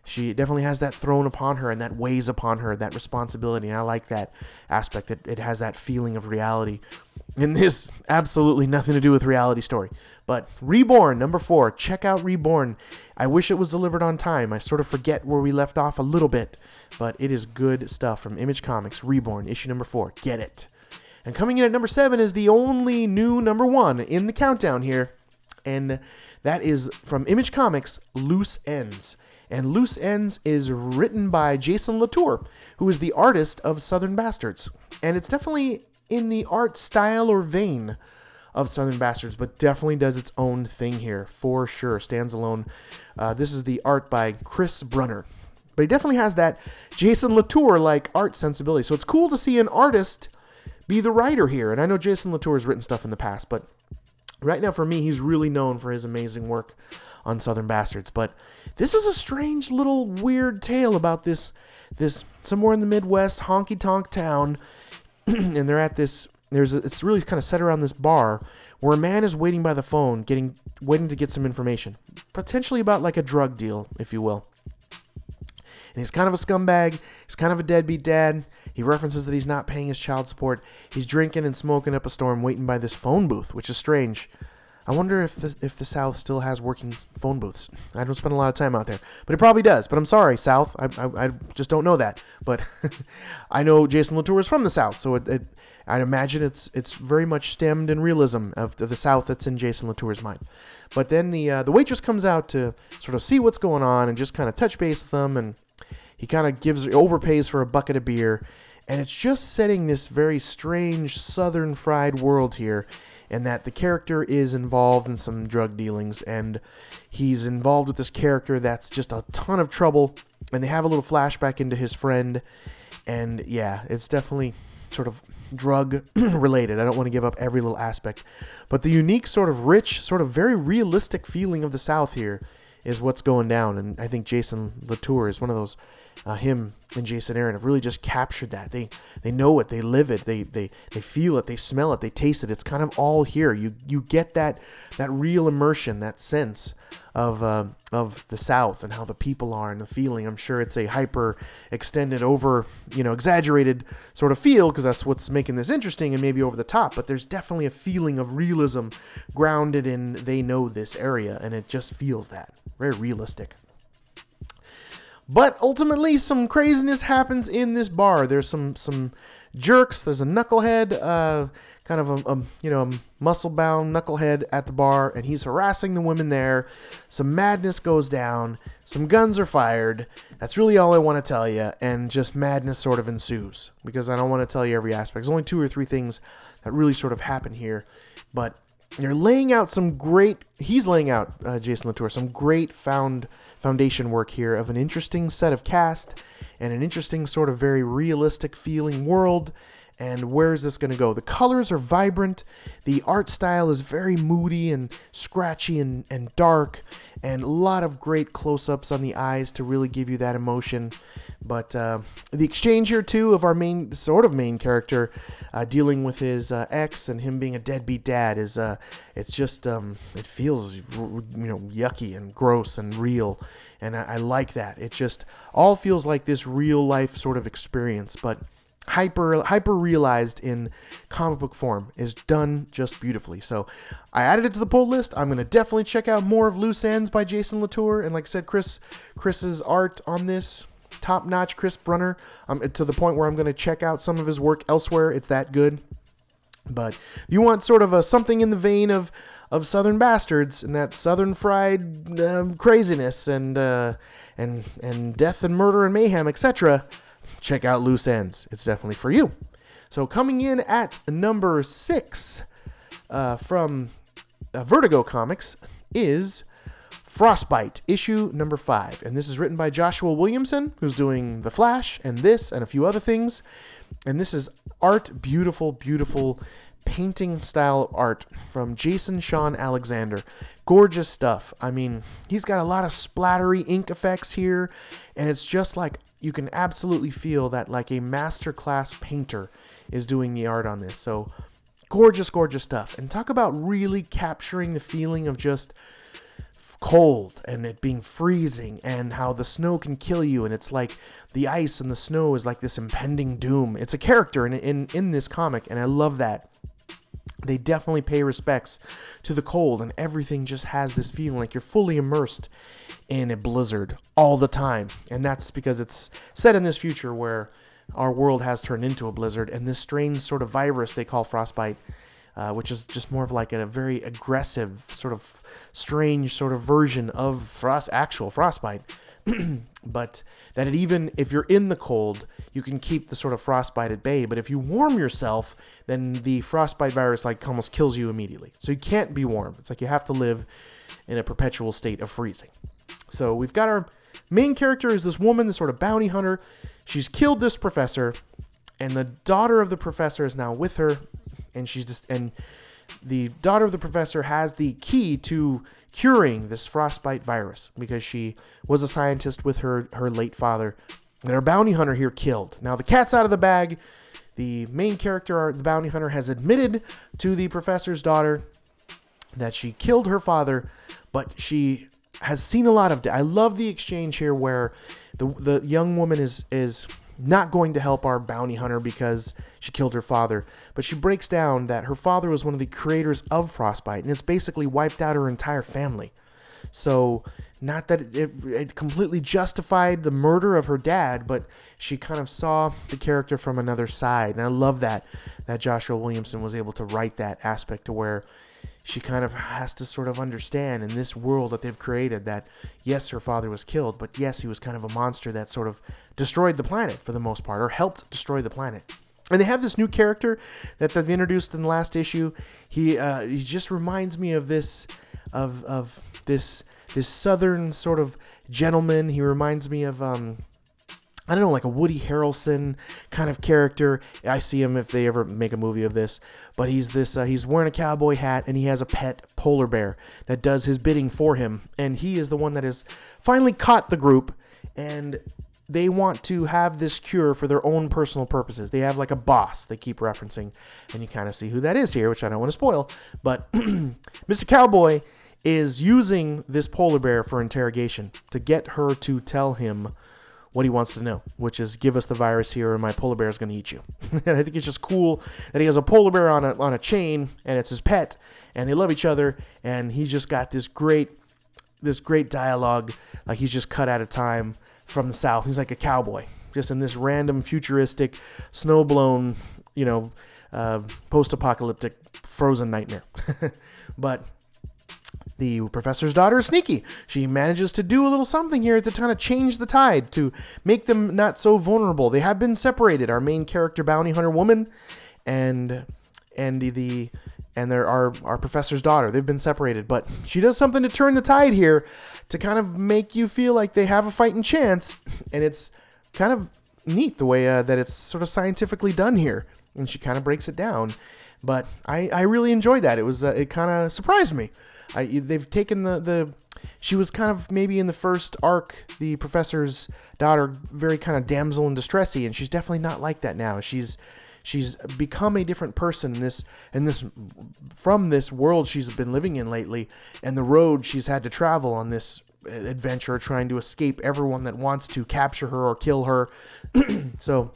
she definitely has that thrown upon her and that weighs upon her that responsibility. And i like that aspect it, it has that feeling of reality. In this absolutely nothing to do with reality story. But reborn number four check out reborn. I wish it was delivered on time. I sort of forget where we left off a little bit but it is good stuff from image comics reborn issue number four. Get it. And coming in at number seven is the only new number one in the countdown here. And that is from Image Comics, Loose Ends. And Loose Ends is written by Jason Latour, who is the artist of Southern Bastards. And it's definitely in the art style or vein of Southern Bastards, but definitely does its own thing here for sure. Stands alone. Uh, this is the art by Chris Brunner. But he definitely has that Jason Latour like art sensibility. So it's cool to see an artist be the writer here. And I know Jason Latour has written stuff in the past, but right now for me he's really known for his amazing work on southern bastards but this is a strange little weird tale about this this somewhere in the midwest honky tonk town and they're at this there's a, it's really kind of set around this bar where a man is waiting by the phone getting waiting to get some information potentially about like a drug deal if you will and he's kind of a scumbag. He's kind of a deadbeat dad. He references that he's not paying his child support. He's drinking and smoking up a storm, waiting by this phone booth, which is strange. I wonder if the if the South still has working phone booths. I don't spend a lot of time out there, but it probably does. But I'm sorry, South. I, I, I just don't know that. But I know Jason Latour is from the South, so it, it I'd imagine it's it's very much stemmed in realism of the, the South that's in Jason Latour's mind. But then the uh, the waitress comes out to sort of see what's going on and just kind of touch base with them, and he kind of gives overpays for a bucket of beer, and it's just setting this very strange Southern fried world here and that the character is involved in some drug dealings and he's involved with this character that's just a ton of trouble and they have a little flashback into his friend and yeah it's definitely sort of drug related. I don't want to give up every little aspect. But the unique sort of rich sort of very realistic feeling of the south here is what's going down and i think jason latour is one of those uh, him and Jason Aaron have really just captured that. They they know it, they live it, they they they feel it, they smell it, they taste it. It's kind of all here. You you get that that real immersion, that sense of uh, of the South and how the people are and the feeling. I'm sure it's a hyper extended, over you know exaggerated sort of feel because that's what's making this interesting and maybe over the top. But there's definitely a feeling of realism grounded in they know this area, and it just feels that very realistic. But ultimately, some craziness happens in this bar. There's some some jerks. There's a knucklehead, uh, kind of a, a you know muscle bound knucklehead at the bar, and he's harassing the women there. Some madness goes down. Some guns are fired. That's really all I want to tell you, and just madness sort of ensues because I don't want to tell you every aspect. There's only two or three things that really sort of happen here, but they're laying out some great. He's laying out uh, Jason Latour some great found foundation work here of an interesting set of cast and an interesting sort of very realistic feeling world. And where is this going to go? The colors are vibrant. The art style is very moody and scratchy and, and dark, and a lot of great close ups on the eyes to really give you that emotion. But uh, the exchange here, too, of our main, sort of main character uh, dealing with his uh, ex and him being a deadbeat dad is, uh, it's just, um, it feels, you know, yucky and gross and real. And I, I like that. It just all feels like this real life sort of experience, but hyper hyper realized in comic book form is done just beautifully. So I added it to the pull list. I'm gonna definitely check out more of Loose Ends by Jason Latour, and like I said, Chris Chris's art on this top notch. Chris Brunner, um, to the point where I'm gonna check out some of his work elsewhere. It's that good. But if you want sort of a something in the vein of of Southern Bastards and that Southern fried um, craziness and uh, and and death and murder and mayhem, etc check out Loose Ends. It's definitely for you. So coming in at number six uh, from uh, Vertigo Comics is Frostbite, issue number five. And this is written by Joshua Williamson, who's doing The Flash and this and a few other things. And this is art, beautiful, beautiful painting style art from Jason Shawn Alexander. Gorgeous stuff. I mean, he's got a lot of splattery ink effects here, and it's just like you can absolutely feel that like a masterclass painter is doing the art on this. So gorgeous, gorgeous stuff. And talk about really capturing the feeling of just cold and it being freezing and how the snow can kill you and it's like the ice and the snow is like this impending doom. It's a character in in, in this comic and I love that. They definitely pay respects to the cold and everything just has this feeling like you're fully immersed in a blizzard all the time. And that's because it's set in this future where our world has turned into a blizzard, and this strange sort of virus they call frostbite, uh, which is just more of like a very aggressive, sort of strange sort of version of frost, actual frostbite. but that it even if you're in the cold, you can keep the sort of frostbite at bay. But if you warm yourself, then the frostbite virus like almost kills you immediately. So you can't be warm. It's like you have to live in a perpetual state of freezing. So we've got our main character is this woman, this sort of bounty hunter. She's killed this professor, and the daughter of the professor is now with her, and she's just and the daughter of the professor has the key to curing this frostbite virus because she was a scientist with her her late father. And her bounty hunter here killed. Now the cat's out of the bag. The main character, the bounty hunter, has admitted to the professor's daughter that she killed her father, but she has seen a lot of. I love the exchange here where the the young woman is is not going to help our bounty hunter because she killed her father. But she breaks down that her father was one of the creators of Frostbite, and it's basically wiped out her entire family. So, not that it, it, completely justified the murder of her dad, but she kind of saw the character from another side. And I love that that Joshua Williamson was able to write that aspect to where she kind of has to sort of understand in this world that they've created that yes, her father was killed, but yes, he was kind of a monster that sort of destroyed the planet for the most part, or helped destroy the planet. And they have this new character that they've introduced in the last issue. He uh, he just reminds me of this of of this this southern sort of gentleman. He reminds me of um I don't know, like a Woody Harrelson kind of character. I see him if they ever make a movie of this. But he's this, uh, he's wearing a cowboy hat and he has a pet polar bear that does his bidding for him. And he is the one that has finally caught the group and they want to have this cure for their own personal purposes. They have like a boss they keep referencing, and you kind of see who that is here, which I don't want to spoil. But Mr. Cowboy is using this polar bear for interrogation to get her to tell him what he wants to know, which is give us the virus here or my polar bear is going to eat you. and I think it's just cool that he has a polar bear on a, on a chain and it's his pet and they love each other and he's just got this great this great dialogue like he's just cut out of time from the south. He's like a cowboy just in this random futuristic snowblown, you know, uh, post-apocalyptic frozen nightmare. but the professor's daughter is sneaky. She manages to do a little something here to kind of change the tide, to make them not so vulnerable. They have been separated. Our main character, bounty hunter woman, and and the, the and there our our professor's daughter. They've been separated, but she does something to turn the tide here, to kind of make you feel like they have a fighting chance, and it's kind of neat the way uh, that it's sort of scientifically done here, and she kind of breaks it down. But I, I really enjoyed that. It was uh, it kind of surprised me. I, they've taken the, the she was kind of maybe in the first arc the professor's daughter very kind of damsel in distressy and she's definitely not like that now she's she's become a different person in this and this from this world she's been living in lately and the road she's had to travel on this adventure trying to escape everyone that wants to capture her or kill her so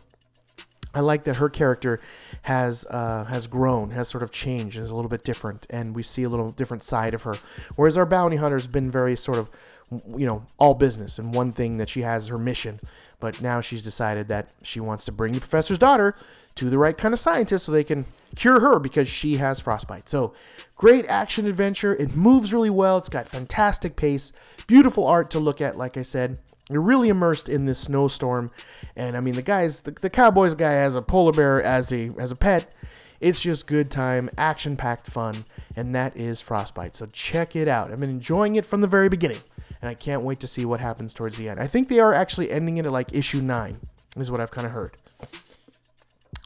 I like that her character has uh, has grown, has sort of changed, is a little bit different, and we see a little different side of her. Whereas our bounty hunter's been very sort of, you know, all business and one thing that she has her mission. But now she's decided that she wants to bring the professor's daughter to the right kind of scientist so they can cure her because she has frostbite. So, great action adventure. It moves really well. It's got fantastic pace, beautiful art to look at. Like I said, you're really immersed in this snowstorm, and I mean the guys, the, the Cowboys guy has a polar bear as a as a pet. It's just good time, action packed fun, and that is Frostbite. So check it out. I've been enjoying it from the very beginning, and I can't wait to see what happens towards the end. I think they are actually ending it at like issue nine, is what I've kind of heard.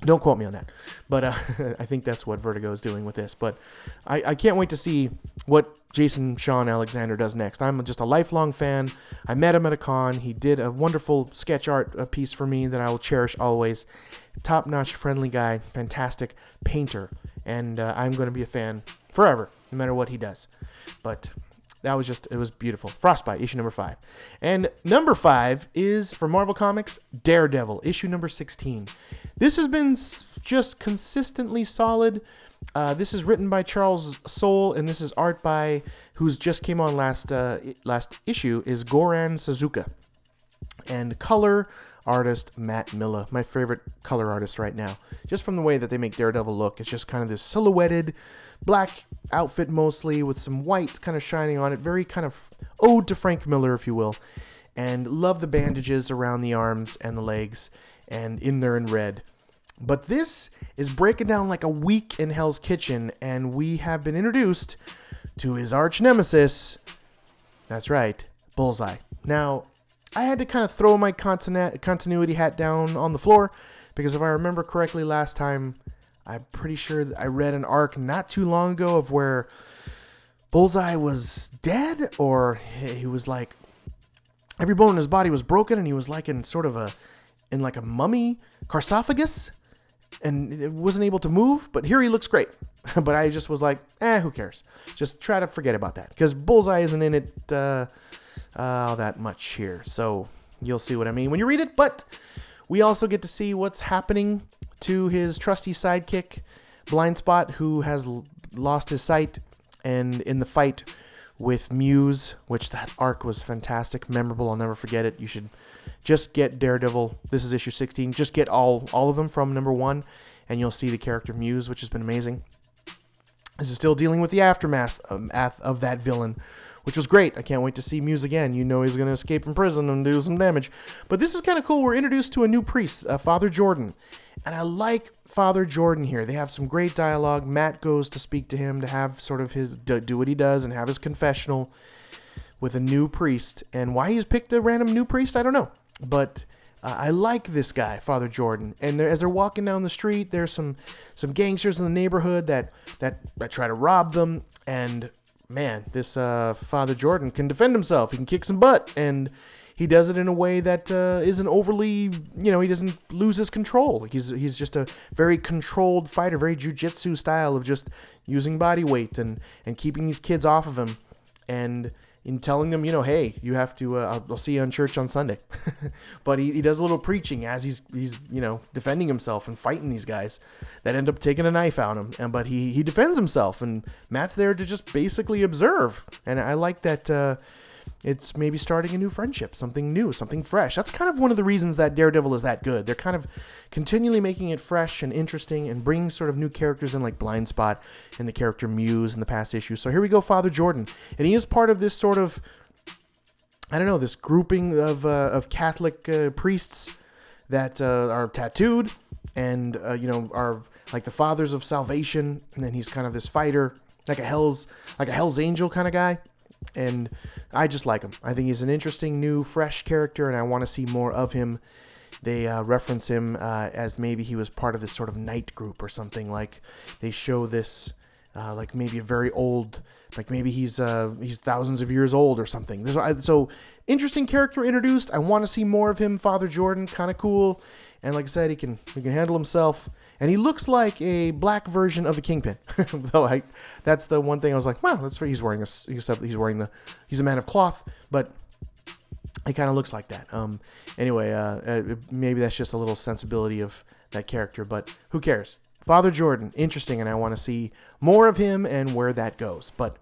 Don't quote me on that, but uh, I think that's what Vertigo is doing with this. But I, I can't wait to see what Jason Shawn Alexander does next. I'm just a lifelong fan. I met him at a con. He did a wonderful sketch art uh, piece for me that I will cherish always. Top notch, friendly guy, fantastic painter, and uh, I'm going to be a fan forever, no matter what he does. But that was just, it was beautiful. Frostbite, issue number five. And number five is for Marvel Comics Daredevil, issue number 16. This has been just consistently solid. Uh, this is written by Charles Soule, and this is art by who's just came on last uh, last issue is Goran Sudzuka, and color artist Matt Milla, my favorite color artist right now. Just from the way that they make Daredevil look, it's just kind of this silhouetted black outfit mostly with some white kind of shining on it, very kind of ode to Frank Miller, if you will. And love the bandages around the arms and the legs, and in there in red. But this is breaking down like a week in Hell's Kitchen, and we have been introduced to his arch nemesis. That's right, Bullseye. Now, I had to kind of throw my continu- continuity hat down on the floor because if I remember correctly, last time I'm pretty sure I read an arc not too long ago of where Bullseye was dead, or he was like every bone in his body was broken, and he was like in sort of a in like a mummy sarcophagus and wasn't able to move. But here he looks great. but I just was like, eh, who cares? Just try to forget about that because Bullseye isn't in it uh, uh, that much here. So you'll see what I mean when you read it. But We also get to see what's happening to his trusty sidekick, Blind Spot, who has l- lost his sight, and in the fight with Muse, which that arc was fantastic, memorable. I'll never forget it. You should just get Daredevil. This is issue 16. Just get all all of them from number one, and you'll see the character Muse, which has been amazing. This is still dealing with the aftermath of that villain, which was great. I can't wait to see Muse again. You know he's going to escape from prison and do some damage. But this is kind of cool. We're introduced to a new priest, uh, Father Jordan. And I like Father Jordan here. They have some great dialogue. Matt goes to speak to him to have sort of his do what he does and have his confessional with a new priest. And why he's picked a random new priest, I don't know. But uh, I like this guy, Father Jordan. And they're, as they're walking down the street, there's some some gangsters in the neighborhood that that, that try to rob them. And man, this uh, Father Jordan can defend himself. He can kick some butt, and he does it in a way that uh, not overly, you know, he doesn't lose his control. He's he's just a very controlled fighter, very jujitsu style of just using body weight and and keeping these kids off of him, and in telling them, you know, hey, you have to. Uh, I'll, I'll see you on church on Sunday. but he, he does a little preaching as he's he's you know defending himself and fighting these guys that end up taking a knife out him. And but he he defends himself, and Matt's there to just basically observe. And I like that. Uh, it's maybe starting a new friendship, something new, something fresh. That's kind of one of the reasons that Daredevil is that good. They're kind of continually making it fresh and interesting and bringing sort of new characters in, like Blind Spot and the character Muse in the past issue. So here we go, Father Jordan. And he is part of this sort of, I don't know, this grouping of, uh, of Catholic uh, priests that uh, are tattooed and, uh, you know, are like the fathers of salvation. And then he's kind of this fighter, like a Hell's, like a Hell's Angel kind of guy and I just like him. I think he's an interesting, new, fresh character, and I want to see more of him. They uh, reference him uh, as maybe he was part of this sort of night group or something. Like they show this, uh, like maybe a very old, like maybe he's uh, he's thousands of years old or something. There's, so interesting character introduced. I want to see more of him. Father Jordan, kind of cool, and like I said, he can he can handle himself and he looks like a black version of the Kingpin. Though I, that's the one thing I was like, wow, that's he's wearing a he's he's wearing the he's a man of cloth, but he kind of looks like that. Um, anyway, uh, uh, maybe that's just a little sensibility of that character, but who cares? Father Jordan, interesting, and I want to see more of him and where that goes. But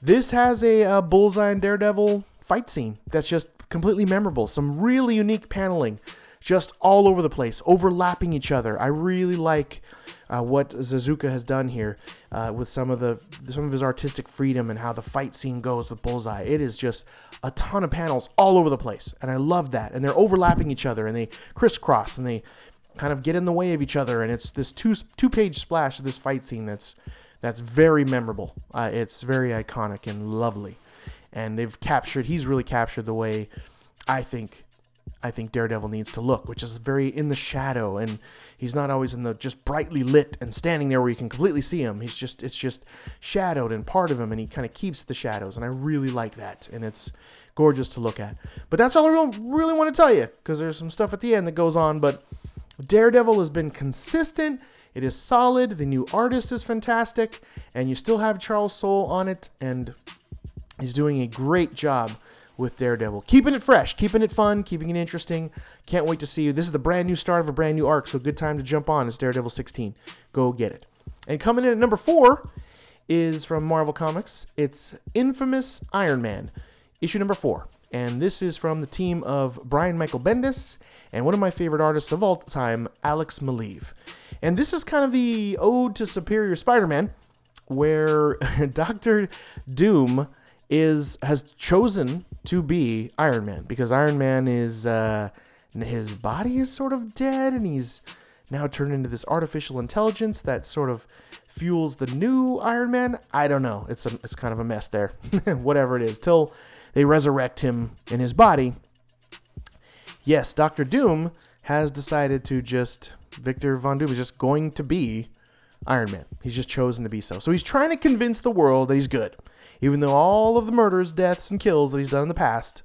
this has a, a bullseye and Daredevil fight scene that's just completely memorable. Some really unique paneling just all over the place, overlapping each other. I really like uh, what Zazuka has done here uh, with some of the some of his artistic freedom and how the fight scene goes with Bullseye. It is just a ton of panels all over the place, and I love that. And they're overlapping each other, and they crisscross, and they kind of get in the way of each other. And it's this two two page splash of this fight scene that's that's very memorable. Uh, it's very iconic and lovely, and they've captured. He's really captured the way I think I think Daredevil needs to look, which is very in the shadow, and he's not always in the just brightly lit and standing there where you can completely see him. He's just it's just shadowed and part of him, and he kind of keeps the shadows, and I really like that, and it's gorgeous to look at. But that's all I really, want to tell you, because there's some stuff at the end that goes on. But Daredevil has been consistent. It is solid. The new artist is fantastic, and you still have Charles Soule on it, and he's doing a great job with Daredevil. Keeping it fresh, keeping it fun, keeping it interesting. Can't wait to see you. This is the brand new start of a brand new arc, so good time to jump on. It's Daredevil 16. Go get it. And coming in at number four is from Marvel Comics. It's Infamous Iron Man, issue number four. And this is from the team of Brian Michael Bendis and one of my favorite artists of all time, Alex Maleev. And this is kind of the ode to Superior Spider Man, where Doctor Doom is has chosen to be Iron Man because Iron Man is uh, his body is sort of dead and he's now turned into this artificial intelligence that sort of fuels the new Iron Man. I don't know. It's a it's kind of a mess there. Whatever it is, till they resurrect him in his body. Yes, Doctor Doom has decided to just Victor Von Doom is just going to be Iron Man. He's just chosen to be so. So he's trying to convince the world that he's good even though all of the murders, deaths, and kills that he's done in the past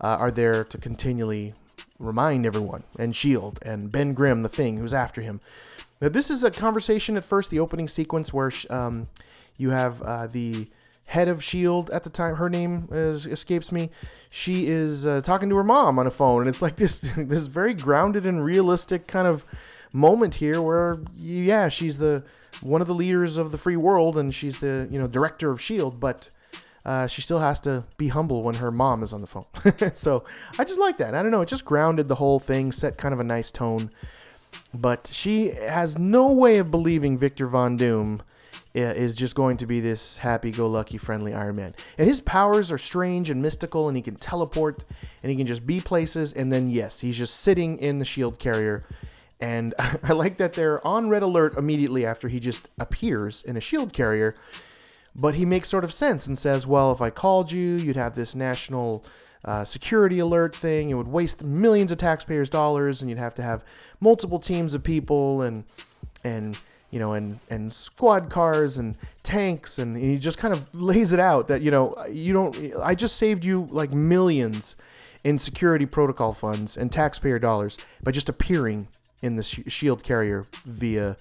uh, are there to continually remind everyone, and Shield, and Ben Grimm, the Thing, who's after him. Now, this is a conversation at first, the opening sequence where um, you have uh, the head of Shield at the time. Her name is, escapes me. She is uh, talking to her mom on a phone, and it's like this this very grounded and realistic kind of moment here where yeah, she's the one of the leaders of the free world, and she's the you know director of Shield, but. Uh, she still has to be humble when her mom is on the phone. so I just like that. I don't know. It just grounded the whole thing, set kind of a nice tone. But she has no way of believing Victor Von Doom is just going to be this happy-go-lucky, friendly Iron Man. And his powers are strange and mystical, and he can teleport, and he can just be places. And then yes, he's just sitting in the shield carrier. And I like that they're on red alert immediately after he just appears in a shield carrier. But he makes sort of sense and says, well, if I called you, you'd have this national uh, security alert thing. It would waste millions of taxpayers' dollars, and you'd have to have multiple teams of people and and you know and and squad cars and tanks, and he just kind of lays it out that you know you don't. I just saved you like millions in security protocol funds and taxpayer dollars by just appearing in the sh- shield carrier via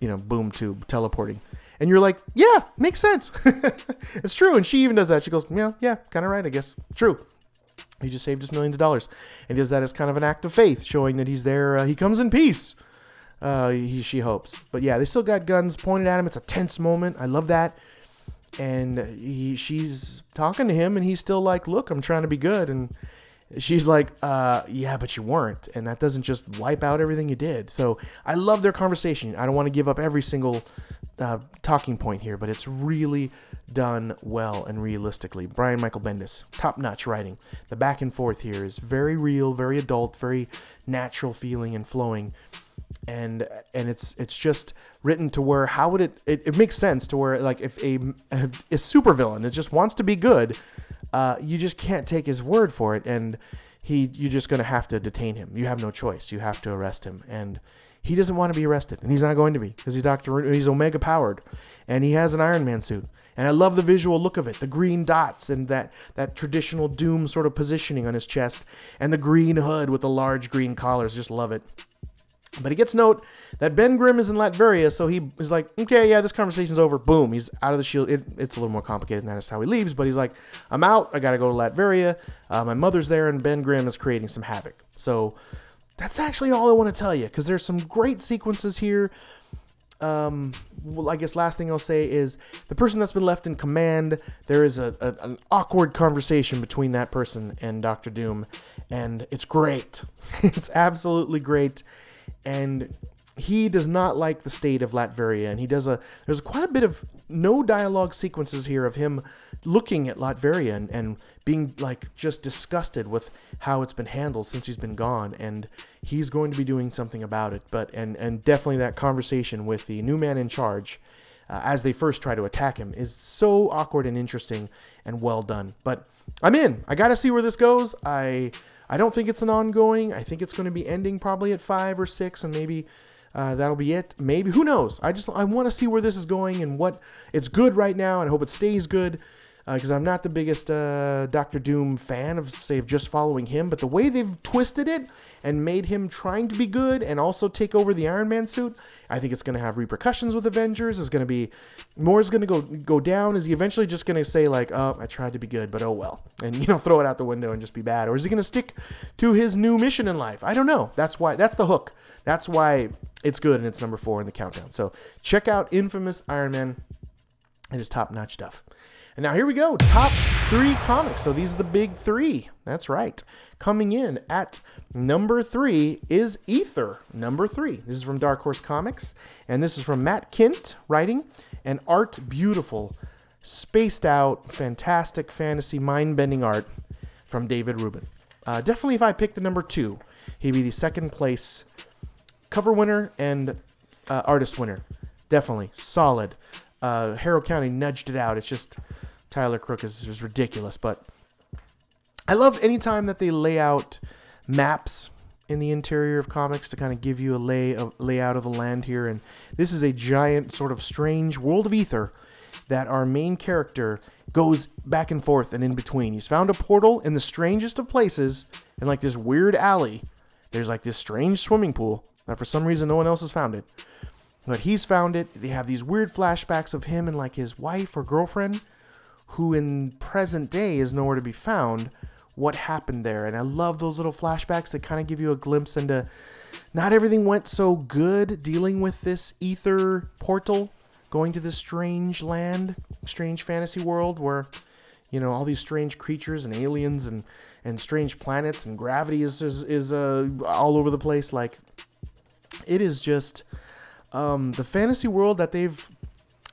you know boom tube teleporting. And you're like yeah makes sense. It's true. And she even does that. She goes yeah yeah kind of right i guess. True. He just saved us millions of dollars. And does that as kind of an act of faith showing that he's there uh, he comes in peace. Uh, he, she hopes. But yeah they still got guns pointed at him. It's a tense moment. I love that. And he she's talking to him and he's still like look i'm trying to be good. And she's like uh yeah but you weren't. And that doesn't just wipe out everything you did. So i love their conversation. I don't want to give up every single uh, talking point here but it's really done well and realistically. Brian michael bendis top notch writing. The back and forth here is very real very adult very natural feeling and flowing. And and it's it's just written to where how would it it, it makes sense to where like if a a, a supervillain it just wants to be good uh, you just can't take his word for it and he you're just gonna have to detain him. You have no choice. You have to arrest him. And he doesn't want to be arrested and he's not going to be because he's Doctor he's Omega powered and he has an Iron Man suit. And I love the visual look of it the green dots and that that traditional Doom sort of positioning on his chest and the green hood with the large green collars. Just love it but he gets note that Ben Grimm is in Latveria, so he is like, okay, yeah, this conversation's over. Boom, he's out of the shield. It, it's a little more complicated than that. Is how he leaves, but he's like, I'm out. I gotta go to Latveria. Uh, my mother's there, and Ben Grimm is creating some havoc. So that's actually all I want to tell you, because there's some great sequences here. Um, well, I guess last thing I'll say is the person that's been left in command. There is a, a an awkward conversation between that person and Doctor Doom, and it's great. it's absolutely great and he does not like the state of Latveria, and he does a. There's quite a bit of no dialogue sequences here of him looking at Latveria and, and being like just disgusted with how it's been handled since he's been gone, and he's going to be doing something about it. But and and definitely that conversation with the new man in charge. Uh, as they first try to attack him is so awkward and interesting and well done. But I'm in. I got to see where this goes. I I don't think it's an ongoing. I think it's going to be ending probably at five or six, and maybe uh, that'll be it. Maybe who knows? I just I want to see where this is going and what it's good right now, and I hope it stays good. Because I'm not the biggest uh, Doctor Doom fan of say of just following him, but the way they've twisted it and made him trying to be good and also take over the Iron Man suit, I think it's going to have repercussions with Avengers. It's going to be more is going to go go down. Is he eventually just going to say like, "Oh, I tried to be good, but oh well," and you know throw it out the window and just be bad, or is he going to stick to his new mission in life? I don't know. That's why that's the hook. That's why it's good and it's number four in the countdown. So check out Infamous Iron Man. It is top notch stuff. And now here we go. Top three comics. So these are the big three. That's right. Coming in at number three is Ether. Number three. This is from Dark Horse Comics. And this is from Matt Kindt writing and art beautiful, spaced out, fantastic fantasy, mind bending art from David Rubin. Uh, definitely, if I picked the number two, he'd be the second place cover winner and uh, artist winner. Definitely solid. Uh, Harrow County nudged it out. It's just Tyler Crook is, is ridiculous, but I love anytime that they lay out maps in the interior of comics to kind of give you a lay of layout of the land here. And this is a giant sort of strange world of ether that our main character goes back and forth and in between. He's found a portal in the strangest of places in like this weird alley. There's like this strange swimming pool that for some reason no one else has found it. But he's found it. They have these weird flashbacks of him and like his wife or girlfriend who in present day is nowhere to be found, what happened there. And I love those little flashbacks that kind of give you a glimpse into not everything went so good dealing with this ether portal, going to this strange land, strange fantasy world where, you know, all these strange creatures and aliens and, and strange planets and gravity is, is, is uh, all over the place. Like, it is just um, the fantasy world that they've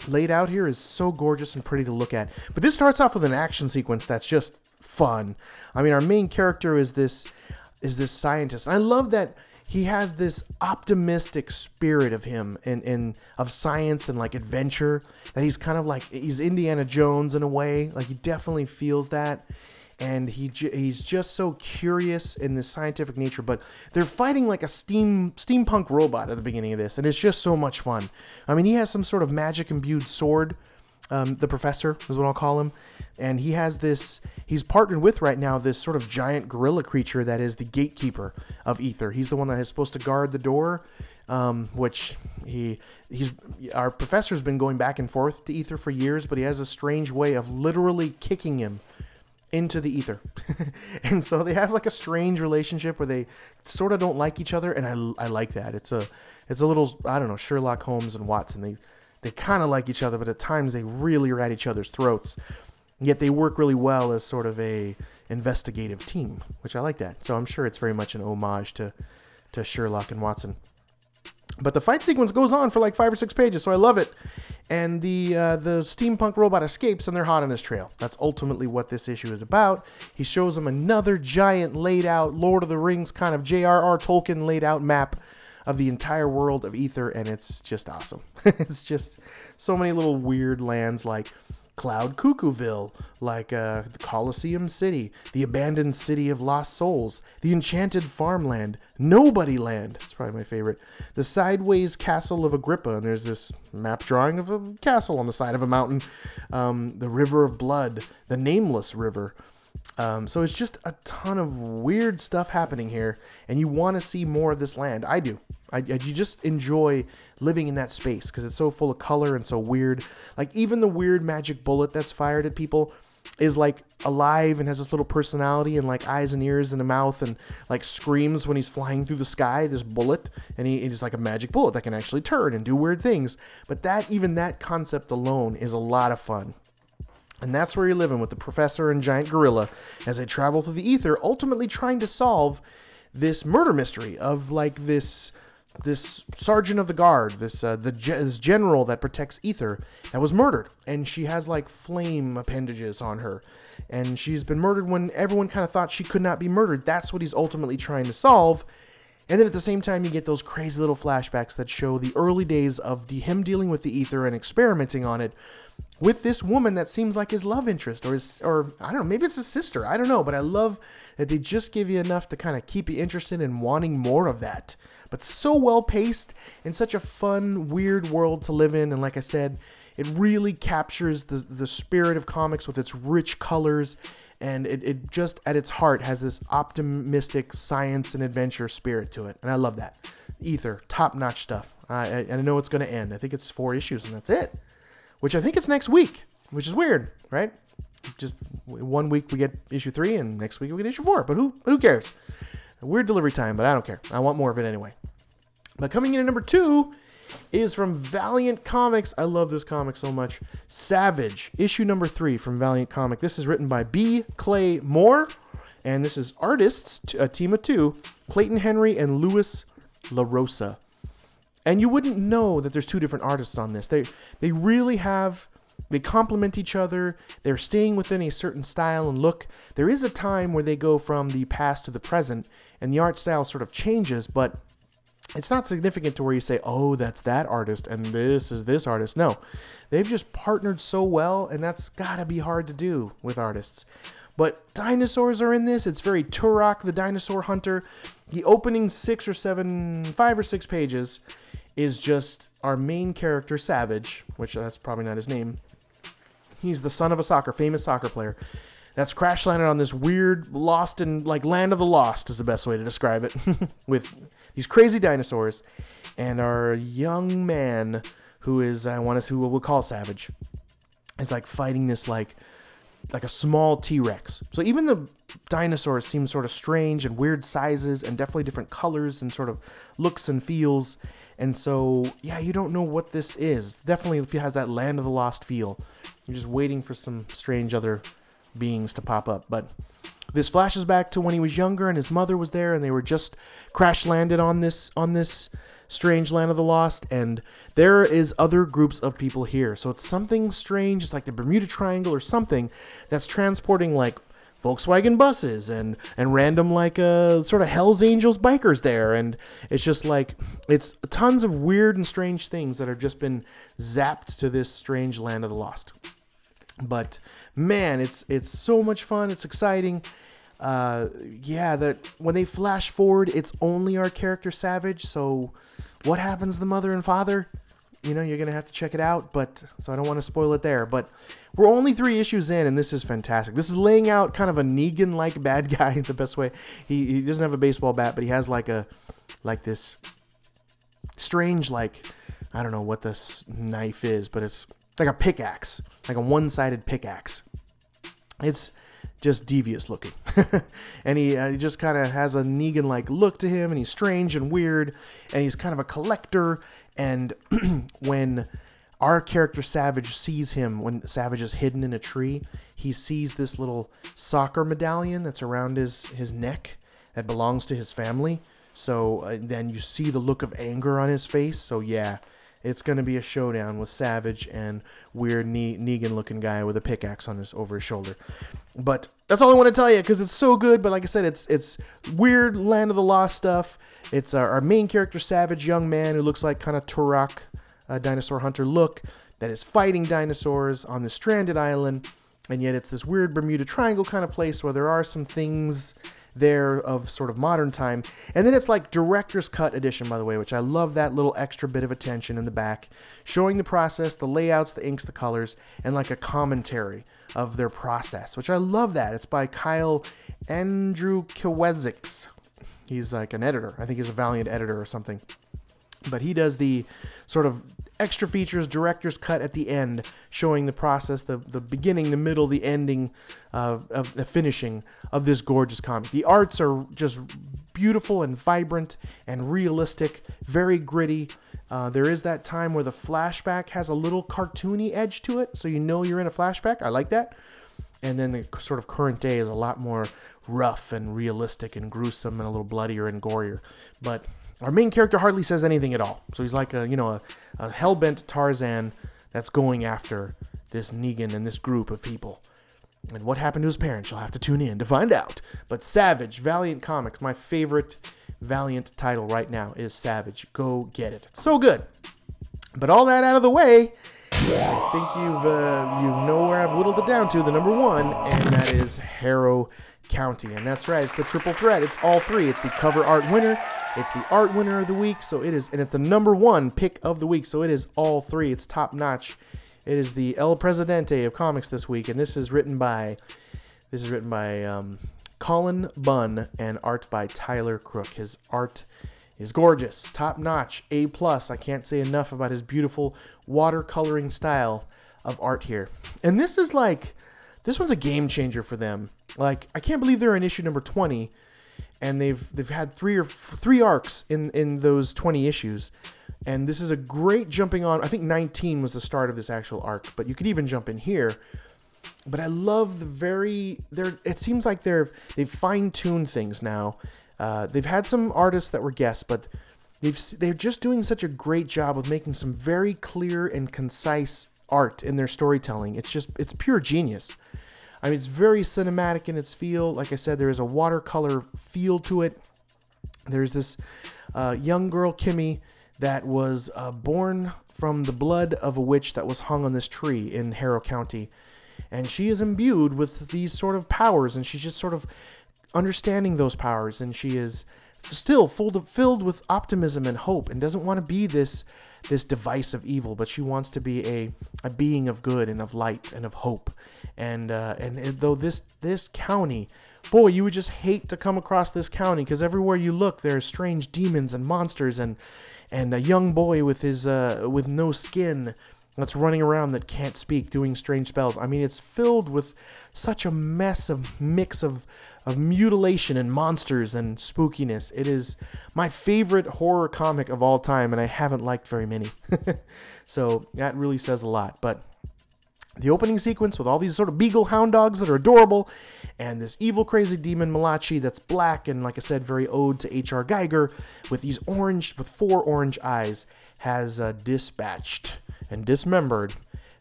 laid out here is so gorgeous and pretty to look at. But this starts off with an action sequence that's just fun. I mean, our main character is this is this scientist. And I love that he has this optimistic spirit of him and, and of science and like adventure that he's kind of like he's Indiana Jones in a way. Like he definitely feels that and he he's just so curious in this scientific nature. But they're fighting like a steam steampunk robot at the beginning of this, and it's just so much fun. I mean, he has some sort of magic imbued sword. Um, the professor is what I'll call him, and he has this. He's partnered with right now this sort of giant gorilla creature that is the gatekeeper of Ether. He's the one that is supposed to guard the door, um, which he he's our professor's been going back and forth to Ether for years, but he has a strange way of literally kicking him into the ether. and so they have like a strange relationship where they sort of don't like each other and I, I like that. It's a it's a little I don't know, Sherlock Holmes and Watson. They they kind of like each other, but at times they really are at each other's throats. Yet they work really well as sort of a investigative team, which I like that. So I'm sure it's very much an homage to to Sherlock and Watson. But the fight sequence goes on for like five or six pages, so I love it and the uh, the steampunk robot escapes and they're hot on his trail. That's ultimately what this issue is about. He shows them another giant laid out Lord of the Rings kind of J.R.R. Tolkien laid out map of the entire world of Ether, and it's just awesome. it's just so many little weird lands like Cloud Cuckooville, like uh, the Colosseum City, the abandoned city of lost souls, the enchanted farmland, Nobody Land. It's probably my favorite. The sideways castle of Agrippa, and there's this map drawing of a castle on the side of a mountain. Um, the River of Blood, the Nameless River. Um, so it's just a ton of weird stuff happening here, and you want to see more of this land. I do. I, I, you just enjoy living in that space because it's so full of color and so weird. Like even the weird magic bullet that's fired at people is like alive and has this little personality and like eyes and ears and a mouth and like screams when he's flying through the sky. This bullet and he is like a magic bullet that can actually turn and do weird things. But that even that concept alone is a lot of fun. And that's where you're living with the professor and giant gorilla as they travel through the ether, ultimately trying to solve this murder mystery of like this this sergeant of the guard, this uh, the this general that protects Ether, that was murdered, and she has like flame appendages on her, and she's been murdered when everyone kind of thought she could not be murdered. That's what he's ultimately trying to solve. And then at the same time, you get those crazy little flashbacks that show the early days of the, him dealing with the ether and experimenting on it with this woman that seems like his love interest or his, or I don't know, maybe it's his sister. I don't know, but I love that they just give you enough to kind of keep you interested in wanting more of that but so well paced and such a fun, weird world to live in. And like I said, it really captures the, the spirit of comics with its rich colors. And it, it just at its heart has this optimistic science and adventure spirit to it. And I love that. Ether, top notch stuff. I, I know it's going to end. I think it's four issues and that's it. Which I think it's next week, which is weird, right? Just one week we get issue three, and next week we get issue four. But who who cares? Weird delivery time, but I don't care. I want more of it anyway. But coming in at number two is from Valiant Comics. I love this comic so much. Savage, issue number three from Valiant Comic. This is written by B. Clay Moore, and this is artists, a team of two, Clayton Henry and Lewis LaRosa. And you wouldn't know that there's two different artists on this. They they really have they complement each other. They're staying within a certain style and look. There is a time where they go from the past to the present, and the art style sort of changes, but it's not significant to where you say, oh, that's that artist and this is this artist. No, they've just partnered so well, and that's got to be hard to do with artists. But dinosaurs are in this. It's very Turok the Dinosaur Hunter. The opening six or seven, five or six pages is just our main character, Savage, which that's probably not his name. He's the son of a soccer, famous soccer player that's crash landed on this weird, lost and like land of the lost is the best way to describe it, with these crazy dinosaurs, and our young man who is I want to who we'll call Savage, is like fighting this like like a small T-Rex. So even the dinosaurs seem sort of strange and weird sizes and definitely different colors and sort of looks and feels. And so, yeah, you don't know what this is. Definitely it has that land of the lost feel. You're just waiting for some strange other beings to pop up. But this flashes back to when he was younger and his mother was there and they were just crash landed on this on this strange land of the lost and there is other groups of people here. So it's something strange it's like the bermuda triangle or something that's transporting like volkswagen buses and and random like uh sort of hell's angels bikers there. And it's just like it's tons of weird and strange things that have just been zapped to this strange land of the lost. But man it's it's so much fun it's exciting uh yeah that when they flash forward it's only our character savage so what happens the mother and father? You know you're gonna have to check it out but so i don't want to spoil it there but we're only three issues in and this is fantastic. This is laying out kind of a negan like bad guy the best way. He, he doesn't have a baseball bat but he has like a like this strange like i don't know what this knife is but it's like a pickaxe like a one-sided pickaxe. It's just devious looking. and he, uh, he just kind of has a Negan like look to him, and he's strange and weird, and he's kind of a collector. And when our character Savage sees him, when Savage is hidden in a tree, he sees this little soccer medallion that's around his, his neck that belongs to his family. So uh, then you see the look of anger on his face. So, yeah, it's going to be a showdown with Savage and weird ne- Negan looking guy with a pickaxe on his over his shoulder. But that's all I want to tell you because it's so good. But like I said, it's it's weird Land of the Lost stuff. It's our, our main character, Savage, young man who looks like kind of Turok, uh, dinosaur hunter look, that is fighting dinosaurs on this stranded island. And yet it's this weird Bermuda Triangle kind of place where there are some things there of sort of modern time. And then it's like director's cut edition, by the way, which I love that little extra bit of attention in the back, showing the process, the layouts, the inks, the colors, and like a commentary of their process, which I love that. It's by Kyle Andrukiewicz. He's like an editor. I think he's a Valiant editor or something. But he does the sort of extra features, director's cut at the end, showing the process, the, the beginning, the middle, the ending, uh, of the finishing of this gorgeous comic. The arts are just beautiful and vibrant and realistic, very gritty. Uh, there is that time where the flashback has a little cartoony edge to it, so you know you're in a flashback. I like that. And then the sort of current day is a lot more rough and realistic and gruesome and a little bloodier and gorier. But our main character hardly says anything at all. So he's like a you know a, a hell-bent Tarzan that's going after this Negan and this group of people. And what happened to his parents? You'll have to tune in to find out. But Savage, Valiant Comics, my favorite Valiant title right now is Savage. Go get it. It's so good. But all that out of the way, I think you've uh, you know where I've whittled it down to the number one, and that is Harrow County. And that's right, it's the triple threat. It's all three. It's the cover art winner, it's the art winner of the week, so it is, and it's the number one pick of the week. So it is all three. It's top notch. It is the El Presidente of comics this week, and this is written by this is written by um, Cullen Bunn and art by Tyler Crook. His art is gorgeous, top notch, A plus. I can't say enough about his beautiful watercoloring style of art here. And this is like this one's a game changer for them. Like I can't believe they're in issue number 20 and they've they've had three or three arcs in in those 20 issues. And this is a great jumping on. I think 19 was the start of this actual arc, but you could even jump in here. But I love the very they're it seems like they're they've fine-tuned things now. Uh, they've had some artists that were guests, but they've they're just doing such a great job of making some very clear and concise art in their storytelling. It's just it's pure genius. I mean, it's very cinematic in its feel. Like I said, there is a watercolor feel to it. There's this uh, young girl, Kimmy, that was uh, born from the blood of a witch that was hung on this tree in Harrow County. And she is imbued with these sort of powers, and she's just sort of understanding those powers, and she is still full filled with optimism and hope, and doesn't want to be this this device of evil, but she wants to be a, a being of good and of light and of hope. And uh, and though this this county, boy, you would just hate to come across this county because everywhere you look, there are strange demons and monsters and and a young boy with his uh, with no skin that's running around that can't speak, doing strange spells. I mean, it's filled with such a mess of mix of of mutilation and monsters and spookiness. It is my favorite horror comic of all time, and I haven't liked very many. so that really says a lot. But the opening sequence with all these sort of beagle hound dogs that are adorable, and this evil, crazy demon Malachi that's black and, like I said, very ode to H.R. Giger, with these orange, with four orange eyes, has uh, dispatched and dismembered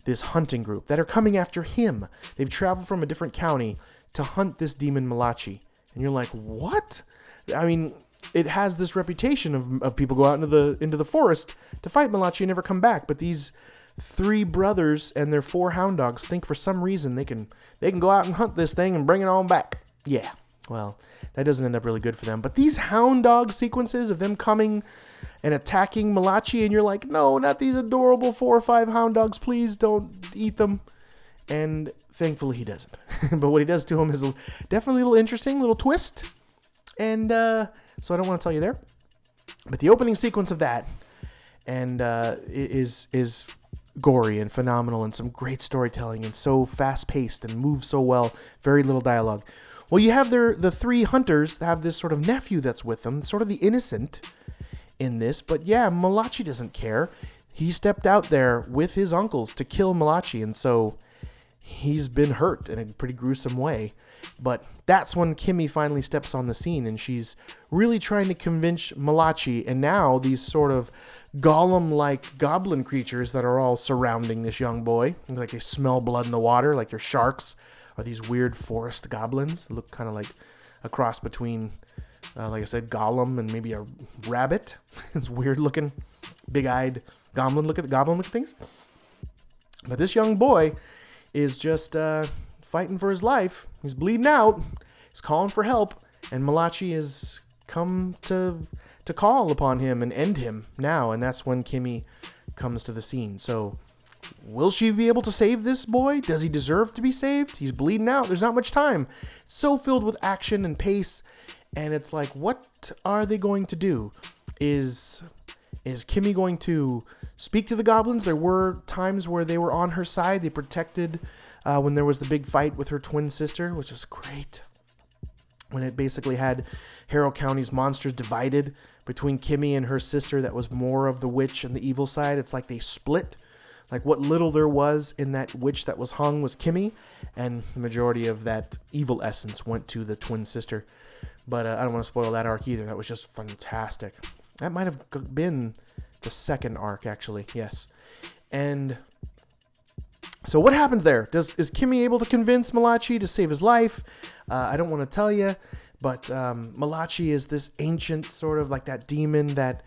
this hunting group that are coming after him. They've traveled from a different county to hunt this demon Malachi. And you're like, what? I mean, it has this reputation of, of people go out into the into the forest to fight Malachi and never come back. But these three brothers and their four hound dogs think for some reason they can they can go out and hunt this thing and bring it on back. Yeah. Well, that doesn't end up really good for them. But these hound dog sequences of them coming and attacking Malachi, and you're like, no, not these adorable four or five hound dogs. Please don't eat them. And thankfully he doesn't. but what he does to him is definitely a little interesting, little twist. And uh, so I don't want to tell you there. But the opening sequence of that and uh, is is gory and phenomenal and some great storytelling and so fast paced and moves so well. Very little dialogue. Well, you have their the three hunters have this sort of nephew that's with them, sort of the innocent in this. But yeah, Malachi doesn't care. He stepped out there with his uncles to kill Malachi, and so he's been hurt in a pretty gruesome way. But that's when Kimmy finally steps on the scene and she's really trying to convince Malachi and now these sort of golem like goblin creatures that are all surrounding this young boy. Like they smell blood in the water, like they're sharks, or these weird forest goblins look kind of like a cross between, uh, like I said, golem and maybe a rabbit. it's weird looking, big eyed goblin look at the goblin look things. But this young boy is just uh, fighting for his life. He's bleeding out. He's calling for help, and Malachi has come to to call upon him and end him now. And that's when Kimmy comes to the scene. So, will she be able to save this boy? Does he deserve to be saved? He's bleeding out. There's not much time. So filled with action and pace, and it's like, what are they going to do? Is is Kimmy going to speak to the goblins? There were times where they were on her side. They protected uh, when there was the big fight with her twin sister, which was great. When it basically had Harrow County's monsters divided between Kimmy and her sister, that was more of the witch and the evil side. It's like they split. Like what little there was in that witch that was hung was Kimmy, and the majority of that evil essence went to the twin sister. But uh, I don't want to spoil that arc either. That was just fantastic. That might have been the second arc, actually. Yes. And so what happens there? Does is Kimmy able to convince Malachi to save his life? Uh, I don't want to tell you, but um, Malachi is this ancient sort of like that demon that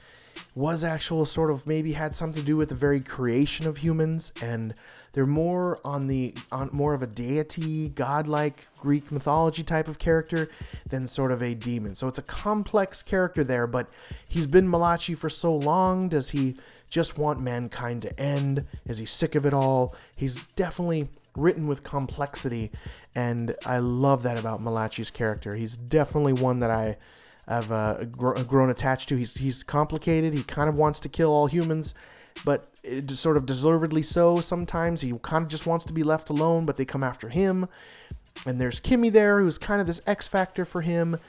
was actual sort of maybe had something to do with the very creation of humans, and they're more on the on more of a deity, godlike Greek mythology type of character than sort of a demon. So it's a complex character there, but he's been Malachi for so long. Does he? just want mankind to end? Is he sick of it all? He's definitely written with complexity, and I love that about Malachi's character. He's definitely one that I have uh, gr- grown attached to. He's he's complicated. He kind of wants to kill all humans, but it, sort of deservedly so. Sometimes he kind of just wants to be left alone, but they come after him. And there's Kimmy there, who's kind of this X factor for him.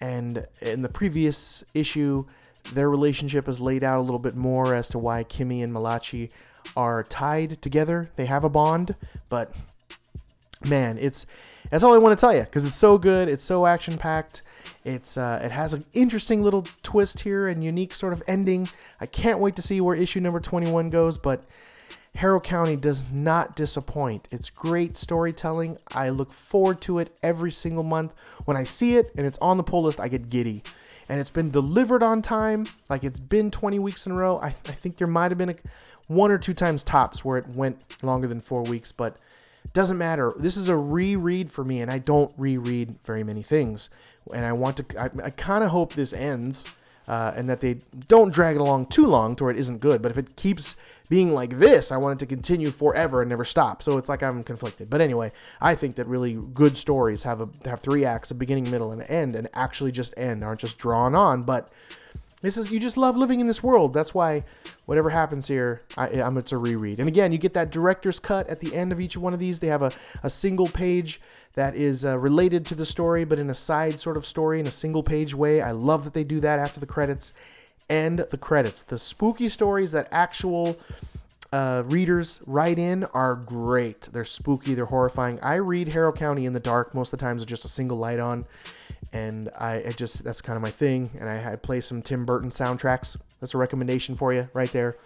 And in the previous issue, their relationship is laid out a little bit more as to why Kimmy and Malachi are tied together. They have a bond, but man, it's that's all I want to tell you because it's so good. It's so action packed. It's uh, it has an interesting little twist here and unique sort of ending. I can't wait to see where issue number 21 goes, but Harrow County does not disappoint. It's great storytelling. I look forward to it every single month. When I see it and it's on the pull list, I get giddy and it's been delivered on time. Like it's been 20 weeks in a row. I, I think there might have been a, one or two times tops where it went longer than four weeks, but doesn't matter. This is a reread for me, and I don't reread very many things. And I want to, I, I kind of hope this ends uh, and that they don't drag it along too long to where it isn't good. But if it keeps being like this, I want it to continue forever and never stop. So it's like I'm conflicted. But anyway, I think that really good stories have a have three acts, a beginning, middle, and an end, and actually just end, aren't just drawn on. But He is you just love living in this world. That's why whatever happens here, I, I'm it's a reread. And again, you get that director's cut at the end of each one of these. They have a, a single page that is uh, related to the story, but in a side sort of story in a single page way. I love that they do that after the credits and the credits. The spooky stories that actual uh, readers write in are great. They're spooky, they're horrifying. I read Harrow County in the dark most of the times with just a single light on, and I, I just that's kind of my thing. And I, I play some Tim Burton soundtracks. That's a recommendation for you right there.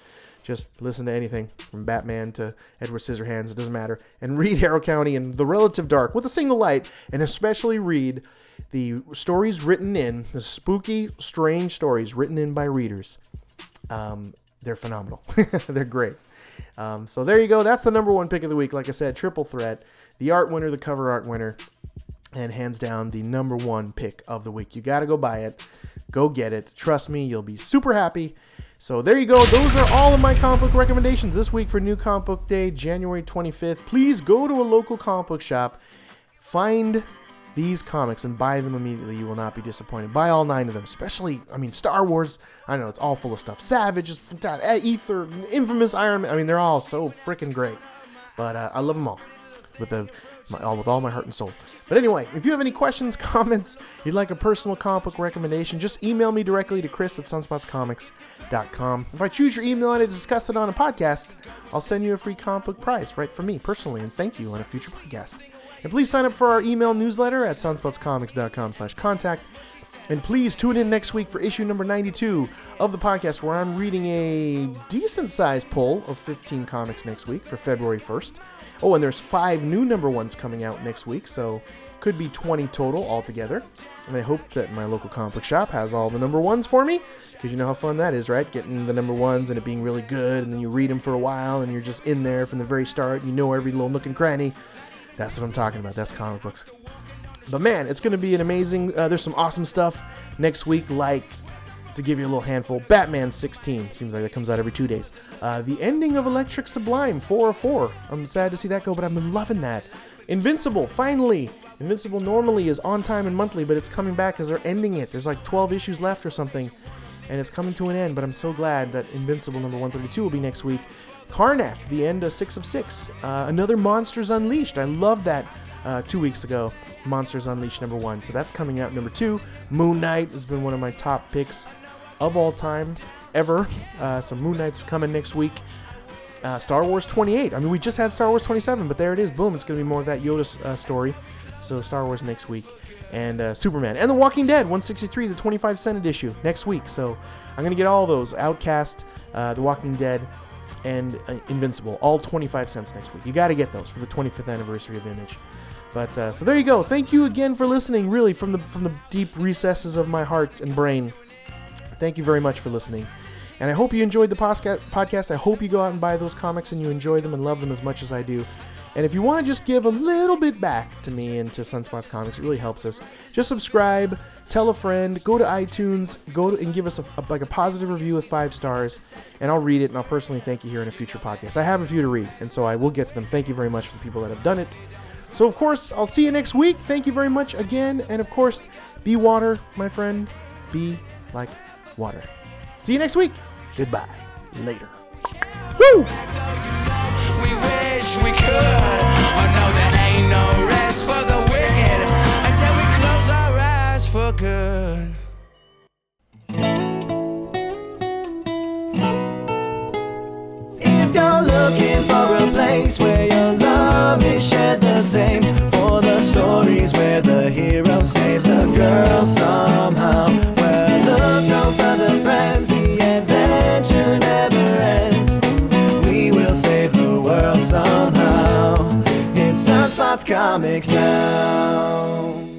Just listen to anything from Batman to Edward Scissorhands, it doesn't matter. And read Harrow County and the relative dark with a single light, and especially read the stories written in, the spooky, strange stories written in by readers. Um, they're phenomenal. they're great. Um, so there you go. That's the number one pick of the week. Like I said, triple threat. The art winner, the cover art winner, and hands down the number one pick of the week. You got to go buy it. Go get it. Trust me, you'll be super happy. So there you go. Those are all of my comic book recommendations this week for New Comic Book Day, January 25th. Please go to a local comic book shop, find these comics and buy them immediately. You will not be disappointed. Buy all nine of them, especially, I mean, Star Wars. I know it's all full of stuff. Savage is fantastic. Eh, Ether, Infamous Iron Man. I mean, they're all so freaking great. But uh, I love them all with the my, with all my heart and soul. But anyway, if you have any questions, comments, you'd like a personal comic book recommendation, just email me directly to chris at sunspotscomics.com. If I choose your email and I discuss it on a podcast, I'll send you a free comic book prize right from me personally and thank you on a future podcast. And please sign up for our email newsletter at sunspotscomics.com slash contact. And please tune in next week for issue number 92 of the podcast, where I'm reading a decent sized pull of 15 comics next week for February 1st. Oh, and there's five new number ones coming out next week, so could be 20 total altogether. And I hope that my local comic book shop has all the number ones for me, because you know how fun that is, right? Getting the number ones and it being really good, and then you read them for a while, and you're just in there from the very start. You know every little nook and cranny. That's what I'm talking about. That's comic books. But man, it's going to be an amazing. Uh, there's some awesome stuff next week, like to give you a little handful. Batman 16 seems like that comes out every two days. Uh, the ending of Electric Sublime 404. I'm sad to see that go, but I've been loving that. Invincible, finally. Invincible normally is on time and monthly, but it's coming back because they're ending it. There's like 12 issues left or something, and it's coming to an end. But I'm so glad that Invincible number 132 will be next week. Karnak, the end of Six of Six. Uh, another Monsters Unleashed. I love that uh, two weeks ago. Monsters Unleashed number one. So that's coming out. Number two, Moon Knight has been one of my top picks of all time ever. Uh, Moon Knight's coming next week. Uh, Star Wars 28. I mean, we just had Star Wars 27, but there it is. Boom. It's going to be more of that Yoda uh, story. So Star Wars next week. And uh, Superman. And The Walking Dead 163, the 25 cent issue next week. So I'm going to get all those. Outcast, uh, The Walking Dead, and uh, Invincible, all 25 cents next week. You got to get those for the 25th anniversary of Image. But uh, so there you go. Thank you again for listening. Really, from the from the deep recesses of my heart and brain. Thank you very much for listening. And I hope you enjoyed the podcast. I hope you go out and buy those comics and you enjoy them and love them as much as I do. And if you want to just give a little bit back to me and to Sunspots Comics, it really helps us. Just subscribe, tell a friend, go to iTunes, go to, and give us a, a, like a positive review with five stars, and I'll read it and I'll personally thank you here in a future podcast. I have a few to read, and so I will get to them. Thank you very much for the people that have done it. So of course, I'll see you next week. Thank you very much again, and of course, be water, my friend. Be like water. See you next week. Goodbye. Later. Woo! We wish we could. Oh no, there ain't no rest for the wicked until we close our eyes for good. If you're looking for a place where your love is shared the same, for the stories where the hero saves the girl somehow, well, look no friends, the adventure never ends. We will save the world somehow. It's Sunspots Comics now.